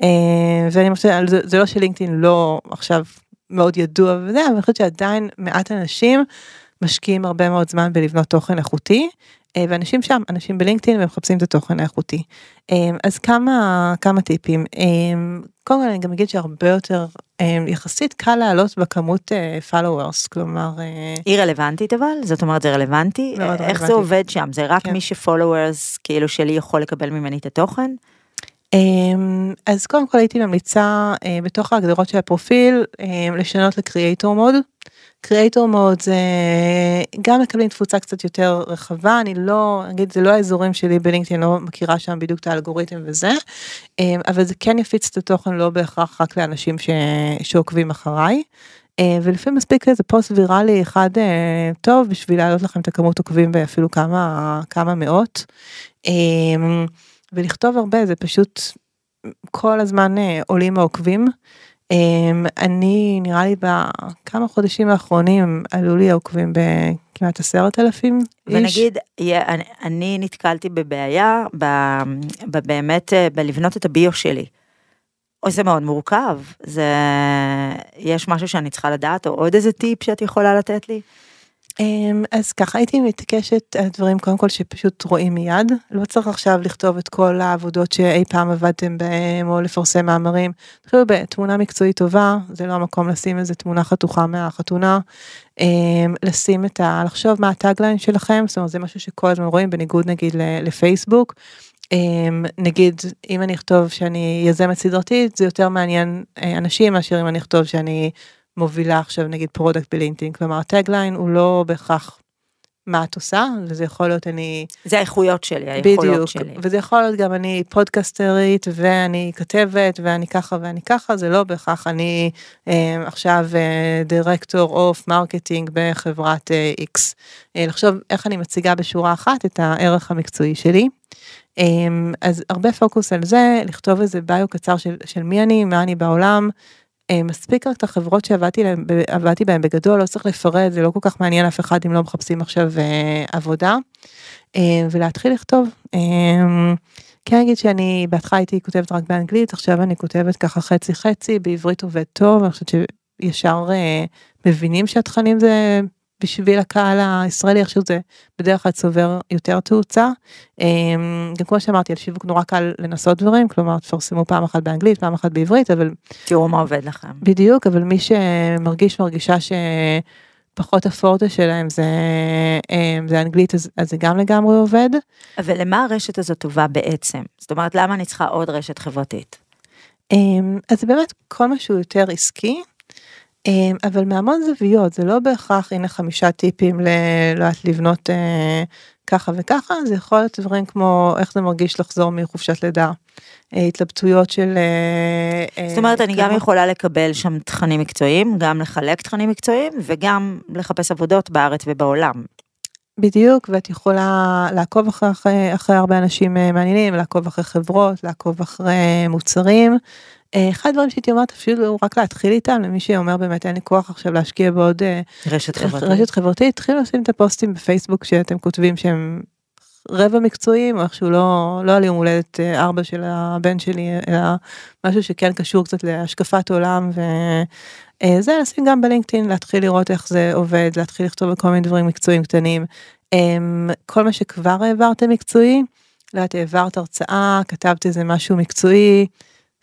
אה, ואני חושבת, זה, זה לא שלינקדאין לא עכשיו מאוד ידוע וזה, אבל אני חושבת שעדיין מעט אנשים משקיעים הרבה מאוד זמן בלבנות תוכן איכותי. אה, ואנשים שם, אנשים בלינקדאין ומחפשים את התוכן האיכותי. אה, אז כמה, כמה טיפים. קודם כל אני גם אגיד שהרבה יותר יחסית קל לעלות בכמות followers, כלומר... היא רלוונטית אבל? זאת אומרת זה רלוונטי? איך רלוונטי. זה עובד שם? זה רק כן. מי שפולוורס כאילו שלי יכול לקבל ממני את התוכן? אמ, אז קודם כל הייתי ממליצה אה, בתוך ההגדרות של הפרופיל אה, לשנות לקריאייטור מוד. קריאייטור מוד זה גם מקבלים תפוצה קצת יותר רחבה אני לא אגיד זה לא האזורים שלי בלינקדאין לא מכירה שם בדיוק את האלגוריתם וזה אמ, אבל זה כן יפיץ את התוכן לא בהכרח רק לאנשים ש... שעוקבים אחריי. אה, ולפעמים מספיק איזה פוסט ויראלי אחד טוב בשביל להעלות לכם את הכמות עוקבים באפילו כמה כמה מאות. ולכתוב הרבה זה פשוט כל הזמן אה, עולים העוקבים. אמ, אני נראה לי בכמה חודשים האחרונים עלו לי העוקבים בכמעט עשרת אלפים איש. ונגיד אני, נתקלתי בבעיה באמת אה, בלבנות את הביו שלי. או זה מאוד מורכב זה יש משהו שאני צריכה לדעת או עוד איזה טיפ שאת יכולה לתת לי. אמ, אז ככה הייתי מתעקשת על דברים קודם כל שפשוט רואים מיד לא צריך עכשיו לכתוב את כל העבודות שאי פעם עבדתם בהם או לפרסם מאמרים. תתחילו בתמונה מקצועית טובה זה לא המקום לשים איזה תמונה חתוכה מהחתונה. אמ, לשים את ה... לחשוב מה ה tagline שלכם זאת אומרת זה משהו שכל הזמן רואים בניגוד נגיד לפייסבוק. אמ, נגיד אם אני אכתוב שאני יזמת סדרתית זה יותר מעניין אה, אנשים מאשר אם אני אכתוב שאני מובילה עכשיו נגיד product בלינקדאין, כלומר ה tagline הוא לא בהכרח מה את עושה, וזה יכול להיות אני... זה האיכויות שלי, היכולות בדיוק, שלי. וזה יכול להיות גם אני פודקסטרית ואני כתבת ואני ככה ואני ככה, זה לא בהכרח אני אה, עכשיו אה, director of marketing בחברת אה, X. אה, לחשוב איך אני מציגה בשורה אחת את הערך המקצועי שלי. אה, אז הרבה פוקוס על זה, לכתוב איזה bio קצר של, של מי אני, מה אני בעולם. אה, מספיק רק את החברות שעבדתי להם, עבדתי בהם בגדול, לא צריך לפרט, זה לא כל כך מעניין אף אחד אם לא מחפשים עכשיו אה, עבודה. אה, ולהתחיל לכתוב. כן אגיד שאני בהתחלה הייתי כותבת רק באנגלית, עכשיו אני כותבת ככה חצי חצי, בעברית עובד טוב, אני חושבת שישר מבינים שהתכנים זה בשביל הקהל הישראלי, איך שזה בדרך כלל צובר יותר תאוצה. אה, גם כמו שאמרתי, על שיווק נורא קל לנסות דברים, כלומר תפרסמו פעם אחת באנגלית, פעם אחת בעברית, אבל תראו מה עובד לכם. בדיוק, אבל מי שמרגיש מרגישה שפחות הפורטה שלהם זה, אה, זה אנגלית, אז, אז זה גם לגמרי עובד. אבל למה הרשת הזאת טובה בעצם? זאת אומרת, למה אני צריכה עוד רשת חברתית? אה, אז זה באמת כל מה שהוא יותר עסקי, אבל מהמון זוויות, זה לא בהכרח הנה חמישה טיפים ל... לא יודעת, לבנות אה, ככה וככה, זה יכול להיות דברים כמו איך זה מרגיש לחזור מחופשת לידה, אה, התלבטויות של... אה, אה, זאת אומרת, אני גם כמה- יכולה לקבל שם תכנים מקצועיים, גם לחלק תכנים מקצועיים, וגם לחפש עבודות בארץ ובעולם. בדיוק, ואת יכולה לעקוב אחרי, אחרי, אחרי הרבה אנשים אה, מעניינים, לעקוב אחרי חברות, לעקוב אחרי מוצרים. אה, אחד הדברים שהייתי אומרת אפילו רק להתחיל איתם, למי שאומר באמת אין לי כוח עכשיו להשקיע בעוד אה, רשת חברתית. רשת חברתית, תתחילו לשים את הפוסטים בפייסבוק שאתם כותבים שהם רבע מקצועיים, או איכשהו לא, לא על יום הולדת אה, ארבע של הבן שלי, אלא משהו שכן קשור קצת להשקפת עולם וזה לשים גם בלינקדאין, להתחיל לראות איך זה עובד, להתחיל לכתוב על כל מיני דברים מקצועיים קטנים. אמ, כל מה שכבר העברתם מקצועי, לא יודעת, העברת הרצאה, כתבת איזה משהו מקצועי,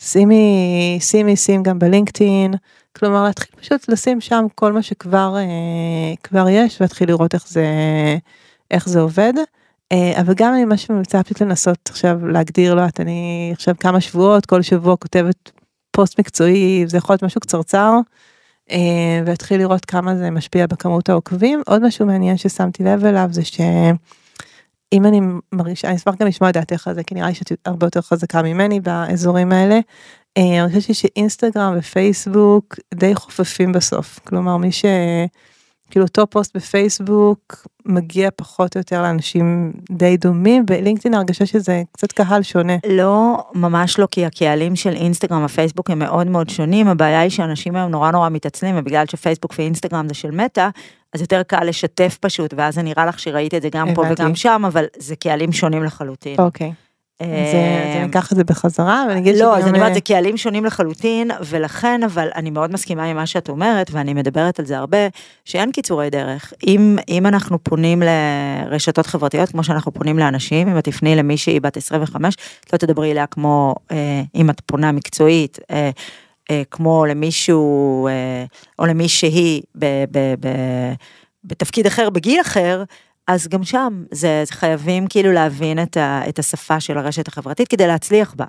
שימי, שימי, שים גם בלינקדאין, כלומר להתחיל פשוט לשים שם כל מה שכבר אה, כבר יש ולהתחיל לראות איך זה, איך זה עובד. אה, אבל גם אני ממש ממליצה פשוט לנסות עכשיו להגדיר, לא יודעת, אני עכשיו כמה שבועות, כל שבוע כותבת פוסט מקצועי, זה יכול להיות משהו קצרצר, אה, ולהתחיל לראות כמה זה משפיע בכמות העוקבים. עוד משהו מעניין ששמתי לב אליו זה שאם אני מרגישה, אני אשמח גם לשמוע את דעתך על זה, כי נראה לי שאת הרבה יותר חזקה ממני באזורים האלה. אה, אני חושבת שאינסטגרם ופייסבוק די חופפים בסוף, כלומר מי ש... כאילו אותו פוסט בפייסבוק מגיע פחות או יותר לאנשים די דומים, בלינקדאין הרגשה שזה קצת קהל שונה. לא, ממש לא, כי הקהלים של אינסטגרם ופייסבוק הם מאוד מאוד שונים, הבעיה היא שאנשים היום נורא נורא מתעצלים, ובגלל שפייסבוק ואינסטגרם זה של מטא, אז יותר קל לשתף פשוט, ואז זה נראה לך שראית את זה גם פה. וגם שם, אבל זה קהלים שונים לחלוטין. אוקיי, אז אה, אז ניקח את זה בחזרה ונגיד לא, אז אני אומרת, אה, זה קהלים שונים לחלוטין, ולכן, אבל אני מאוד מסכימה עם מה שאת אומרת, ואני מדברת על זה הרבה, שאין קיצורי דרך. אם, אם אנחנו פונים לרשתות חברתיות, כמו שאנחנו פונים לאנשים, אם את תפני למישהי בת 25, את לא תדברי אליה כמו, אה, אם את פונה מקצועית, אה, אה, כמו למישהו, אה, או למישהי ב, ב, ב, בתפקיד אחר, בגיל אחר, אז גם שם זה, זה חייבים כאילו להבין את, ה, את השפה של הרשת החברתית כדי להצליח בה.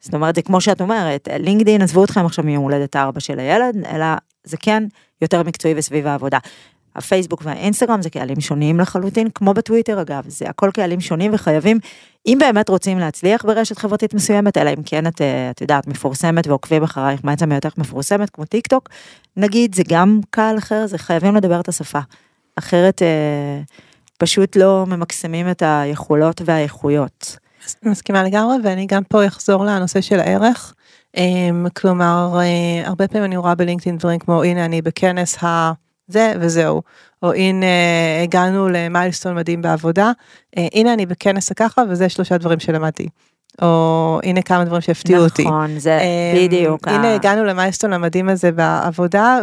זאת אומרת, זה כמו שאת אומרת, לינקדאין, עזבו אתכם עכשיו מיום הולדת הארבע של הילד, אלא זה כן יותר מקצועי וסביב העבודה. הפייסבוק והאינסטגרם זה קהלים שונים לחלוטין, כמו בטוויטר אגב, זה הכל קהלים שונים וחייבים, אם באמת רוצים להצליח ברשת חברתית מסוימת, אלא אם כן את, אה, את יודעת, מפורסמת ועוקבים אחרייך מעצם היותך מפורסמת, כמו טיק טוק, נגיד, זה גם קהל אחר, זה חייבים לדבר את השפה. אחרת אה, פשוט לא ממקסמים את היכולות והאיכויות. מסכימה לגמרי ואני גם פה אחזור לנושא של הערך. אמ, כלומר אה, הרבה פעמים אני רואה בלינקדאין דברים כמו הנה אני בכנס ה... זה וזהו, או הנה הגענו למיילסטון מדהים בעבודה, אה, הנה אני בכנס הככה וזה שלושה דברים שלמדתי. או הנה כמה דברים שהפתיעו אותי. נכון, זה אמ, בדיוק. הנה הגענו למיילסטון המדהים הזה בעבודה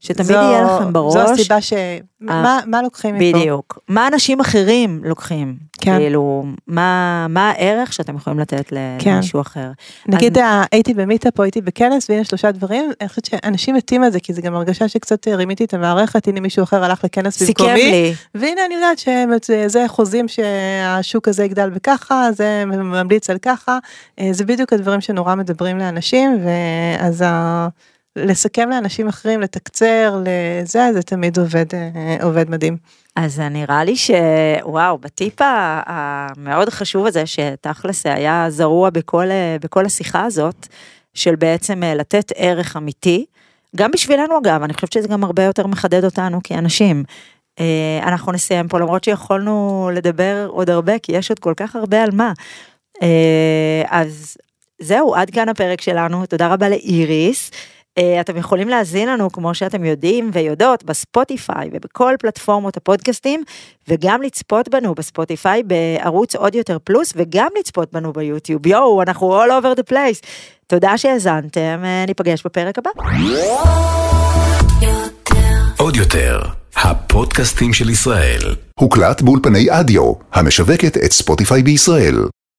שתמיד וזו- יהיה לכם בראש- זו הסיבה ש... מה, מה לוקחים מפה? בדיוק. מה אנשים אחרים לוקחים? כן. כאילו, מה, מה הערך שאתם יכולים לתת כן. למישהו אחר? נגיד ה- הייתי במיטאפ או הייתי בכנס והנה שלושה דברים, אני חושבת שאנשים מתים על זה כי זה גם הרגשה שקצת אה, רימיתי את המערכת, הנה מישהו אחר הלך לכנס במקומי. והנה אני יודעת שזה חוזים שהשוק הזה יגדל בככה, זה ממליץ על ככה, אה, זה בדיוק הדברים שנורא מדברים לאנשים, ואז ה... לסכם לאנשים אחרים, לתקצר, לזה, זה תמיד עובד, אה, עובד מדהים. אז נראה לי שוואו, בטיפ המאוד חשוב הזה, שתכלס היה זרוע בכל, בכל השיחה הזאת, של בעצם לתת ערך אמיתי, גם בשבילנו אגב, אני חושבת שזה גם הרבה יותר מחדד אותנו כאנשים. אנחנו נסיים פה למרות שיכולנו לדבר עוד הרבה, כי יש עוד כל כך הרבה על מה. אז זהו, עד כאן הפרק שלנו, תודה רבה לאיריס. Uh, אתם יכולים להזין לנו, כמו שאתם יודעים ויודעות, בספוטיפיי ובכל פלטפורמות הפודקאסטים, וגם לצפות בנו בספוטיפיי בערוץ עוד יותר פלוס, וגם לצפות בנו ביוטיוב. יואו, אנחנו all over the place. תודה שהאזנתם, uh, ניפגש בפרק הבא. עוד יותר, הפודקאסטים של ישראל. הוקלט באולפני אדיו, המשווקת את ספוטיפיי בישראל.